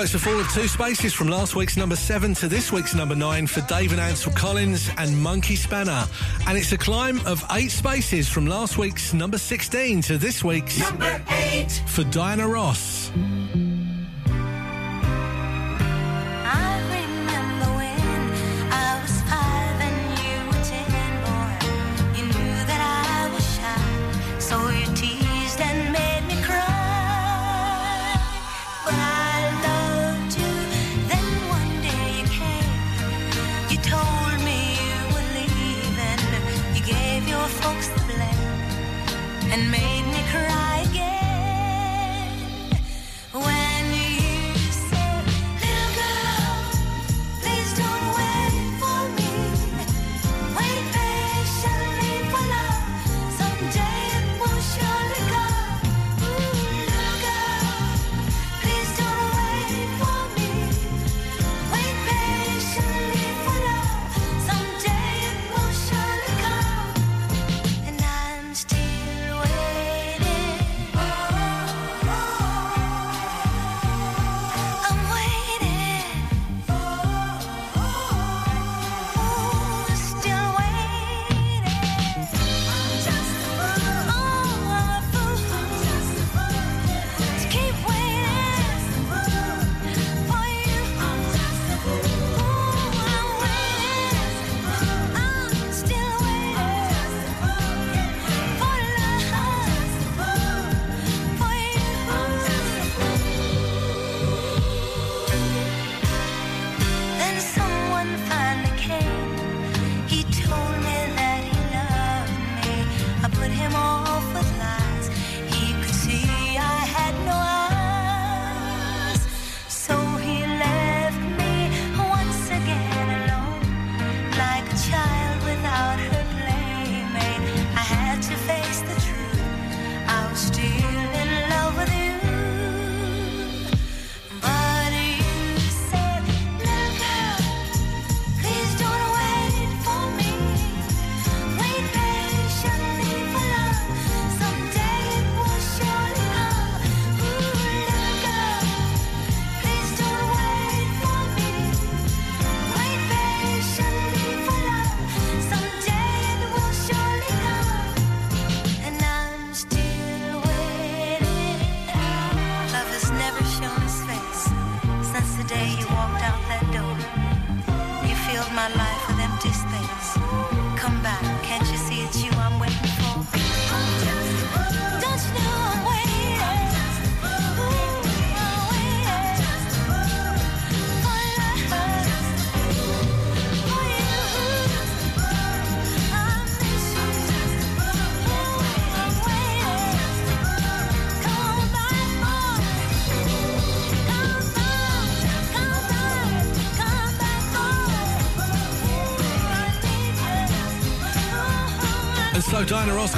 S27: So it's a fall of two spaces from last week's number seven to this week's number nine for David Ansel Collins and Monkey Spanner. And it's a climb of eight spaces from last week's number 16 to this week's
S6: Number eight.
S27: for Diana Ross.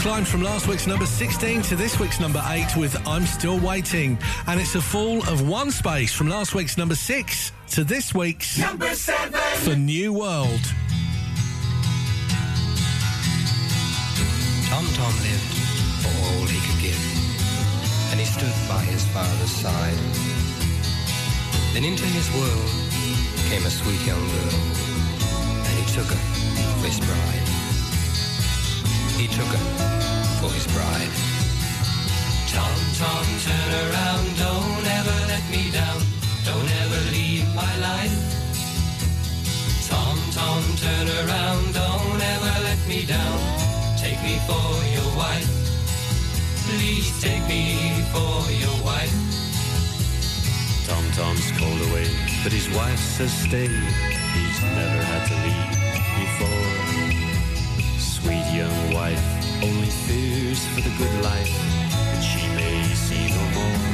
S27: Diana Ross climbs from last week's number 16 to this week's number 8 with I'm Still Waiting. And it's a fall of one space from last week's number 6 to this week's
S6: Number seven.
S27: for New World.
S8: Tom Tom lived for all he could give, and he stood by his father's side. Then into his world came a sweet young girl, and he took her for his bride. Took her for his bride.
S28: Tom, Tom, turn around, don't ever let me down, don't ever leave my life. Tom, Tom, turn around, don't ever let me down, take me for your wife. Please take me for your wife.
S29: Tom Tom's called away, but his wife says stay. He's never had to leave young wife only fears for the good life that she may see no more.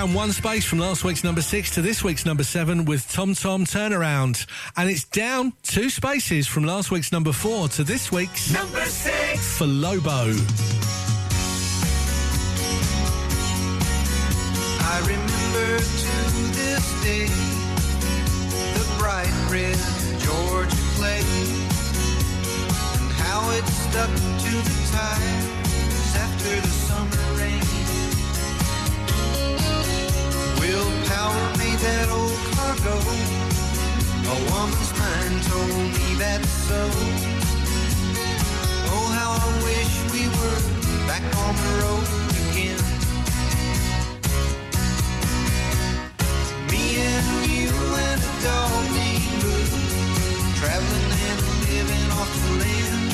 S28: Down
S3: one space from last week's number six to this week's number seven with Tom Tom Turnaround. And it's down two spaces from last week's number four to this week's
S25: Number six.
S3: for Lobo.
S17: I remember to this day the bright red Georgia and how it stuck to the tires after the summer rain. Willpower made that old car go. A woman's mind told me so. Oh, how I wish we were back on the road again. Me and you and a dog named Boo, traveling and living off the land.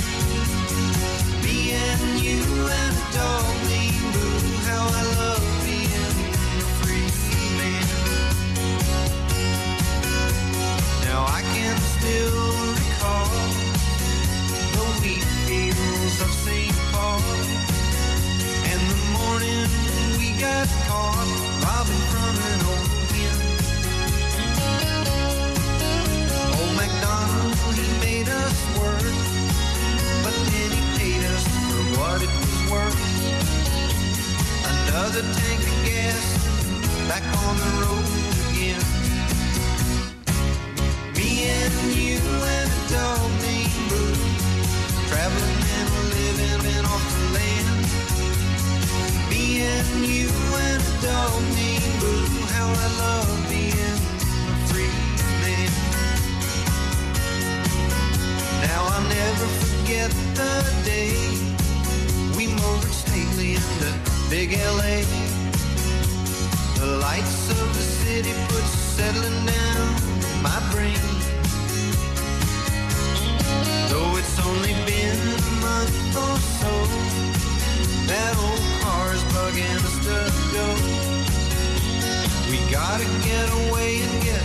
S17: Me and you and a dog named Boo, how I love I can still recall the wheat fields of St. Paul and the morning we got caught robbing from an old inn. Old MacDonald, he made us work, but then he paid us for what it was worth. Another tank of gas, back on the road settling down. My brain. Only been a month or so, that old car's bugging us to go. We gotta get away and get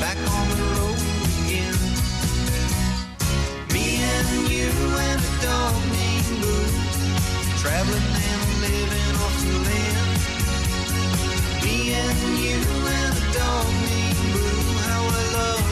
S17: back on the road again. Me and you and a dog named Boo, traveling and living off the land. Me and you and a dog named Boo, how I love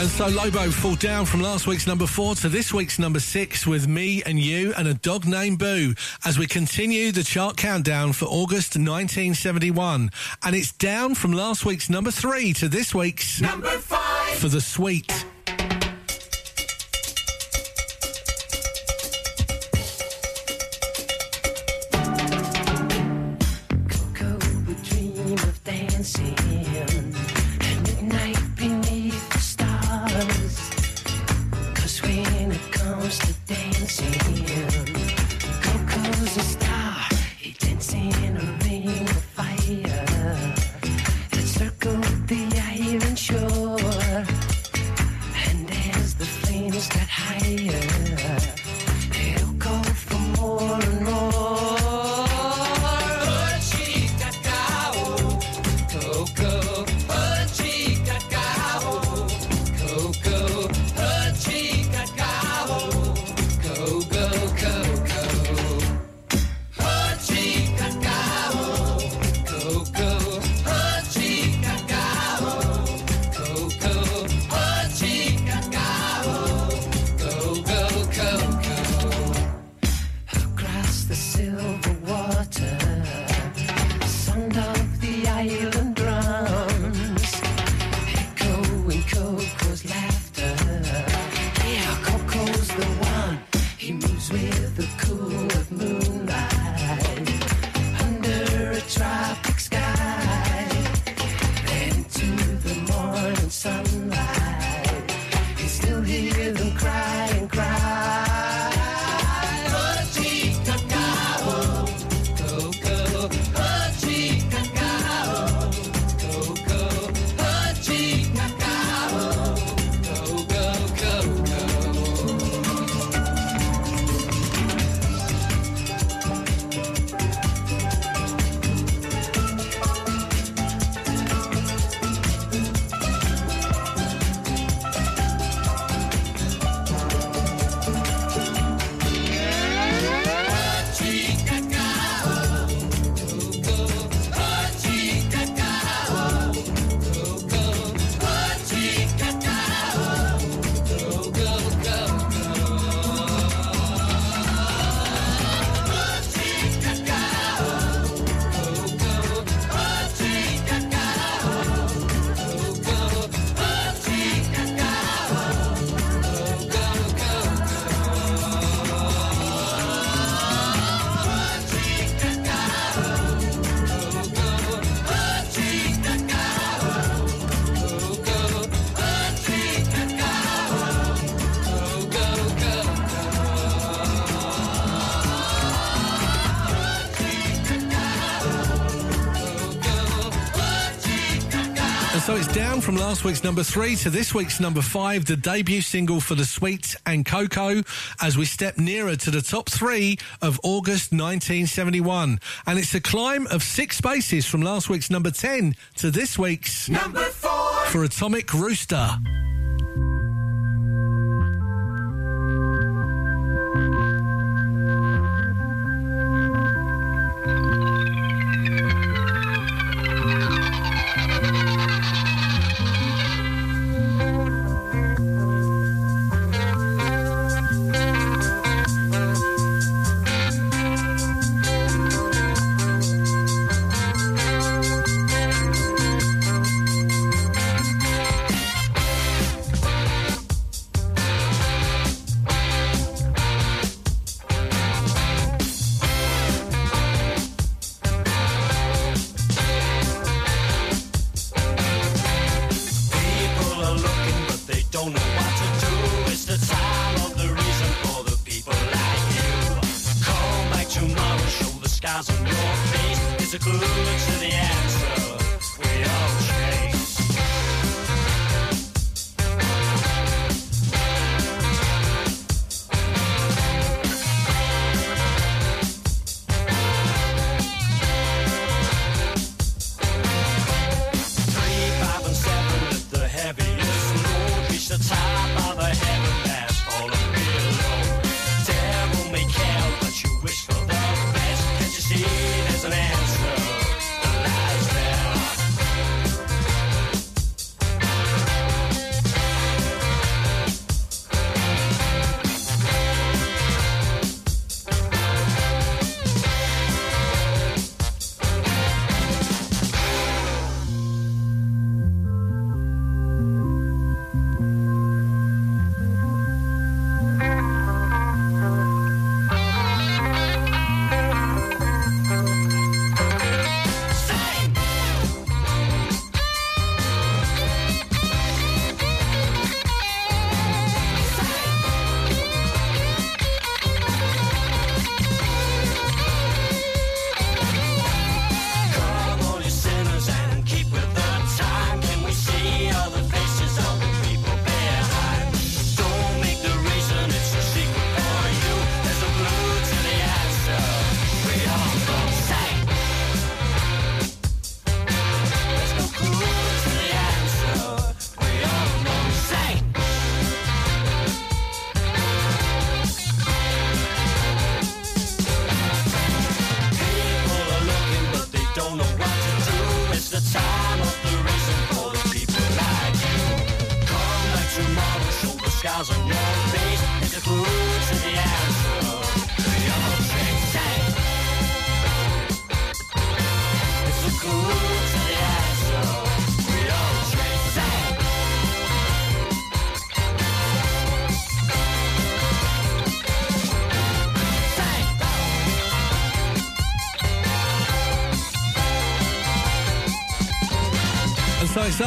S17: and living off the land. Me and you and a dog named Boo, how I love being a free man. Me and you and a dog named Boo, traveling
S3: And so Lobo fall down from last week's number four to this week's number six with me and you and a dog named Boo as we continue the chart countdown for August 1971. And it's down from last week's number three to this week's
S25: Number five.
S3: for the sweet.
S30: from last week's number three to this week's number five, the debut single for The Sweet and Coco, as we step nearer to the top three of August 1971. And it's a climb of six spaces from last week's number 10 to this week's
S6: number four
S30: for Atomic Rooster.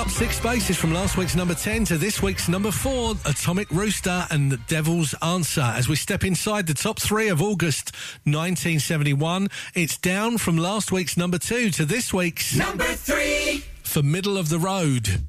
S30: up six spaces from last week's number 10 to this week's number 4, Atomic Rooster and The Devil's Answer. As we step inside the top three of August 1971, it's down from last week's number 2 to this week's
S6: number 3
S30: for Middle of the Road.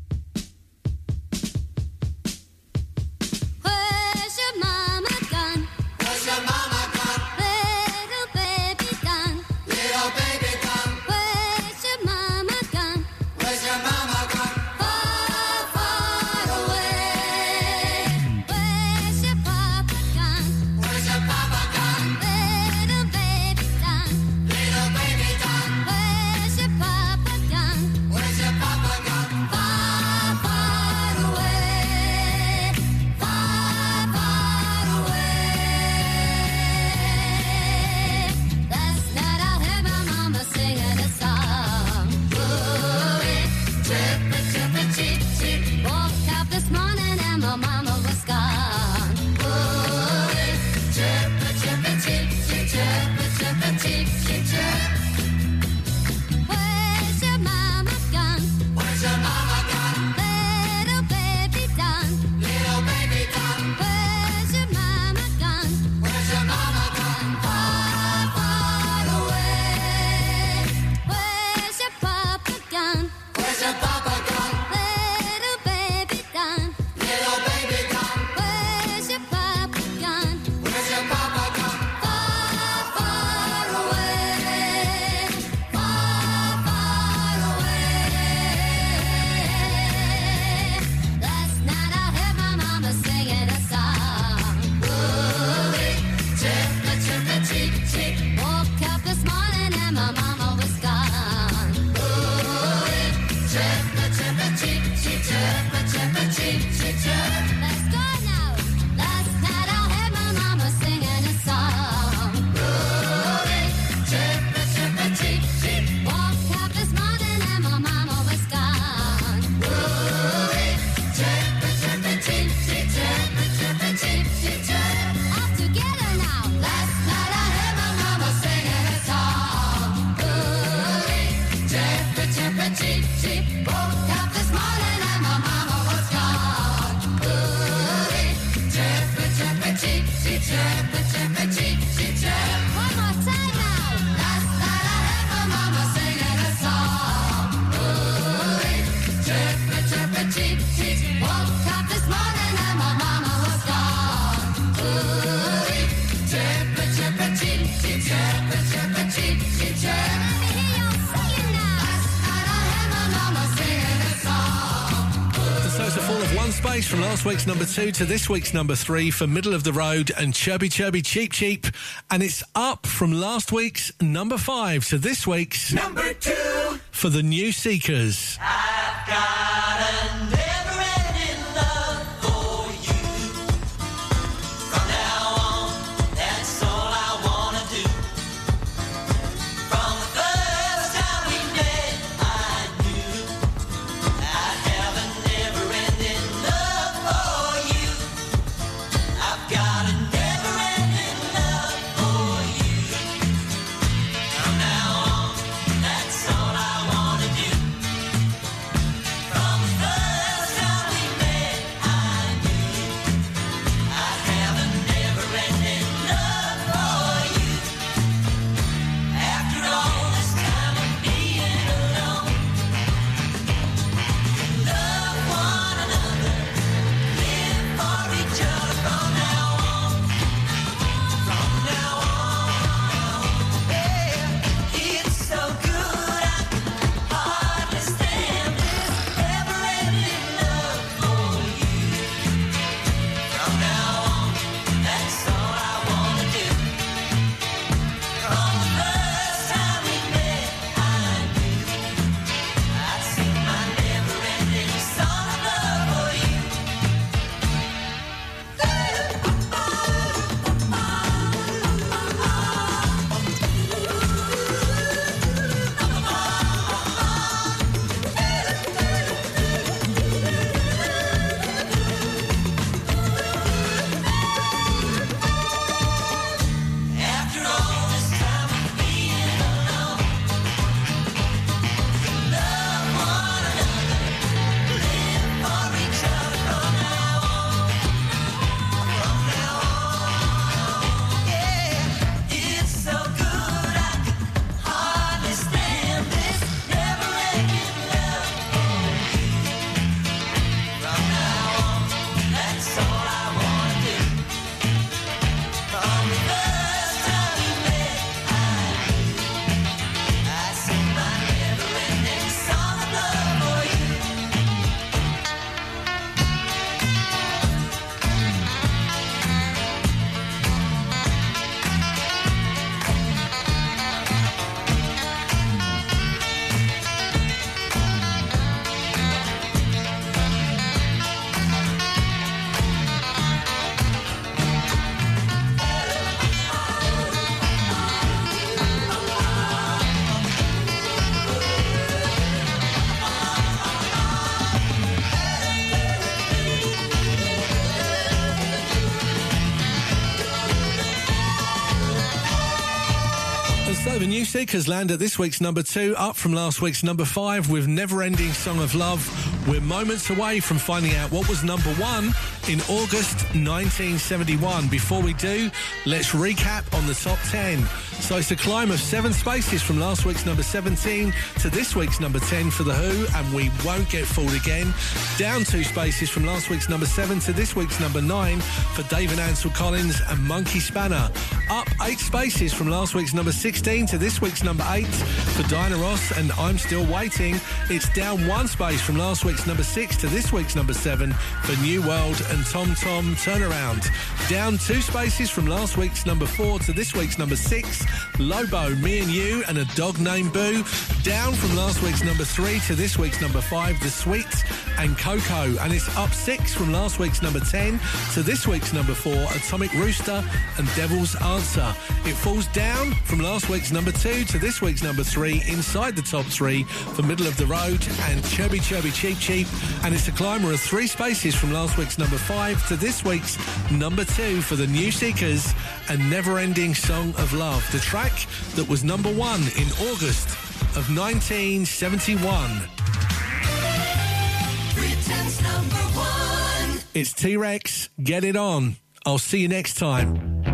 S3: week's number two to this week's number three for Middle of the Road and Chirpy Chirpy Cheep Cheep. And it's up from last week's number five to this week's
S31: number two
S3: for the New Seekers.
S31: Ah! Nick has landed this
S3: week's number two, up from last week's number five with Never Ending Song of Love. We're moments away from finding out what was number one in August 1971. Before we do, let's recap on the top 10. So it's a climb of seven spaces from last week's number 17 to this week's number 10 for The Who, and we won't get fooled again. Down two spaces from last week's number seven to this week's number nine for Dave and Ansel Collins and Monkey Spanner eight spaces from last week's number 16 to this week's number 8 for Diana Ross and I'm Still Waiting. It's down one space from last week's number 6 to this week's number 7 for New World and Tom Tom Turnaround. Down two spaces from last week's number 4 to this week's number 6, Lobo, Me and You and A Dog Named Boo. Down from last week's number 3 to this week's number 5, The Sweets and Coco. And it's up six from last week's number 10 to this week's number four, Atomic Rooster and Devil's Answer. It falls down from last week's number two to this week's number three, inside the top three for Middle of the Road and Chirpy Chirpy Cheep Cheep. And it's a climber of three spaces from last week's number five to this week's number two for the New Seekers and Never Ending Song of Love, the track that was number one in August of 1971.
S23: Britain's number one.
S3: It's T Rex. Get it on. I'll see you next time.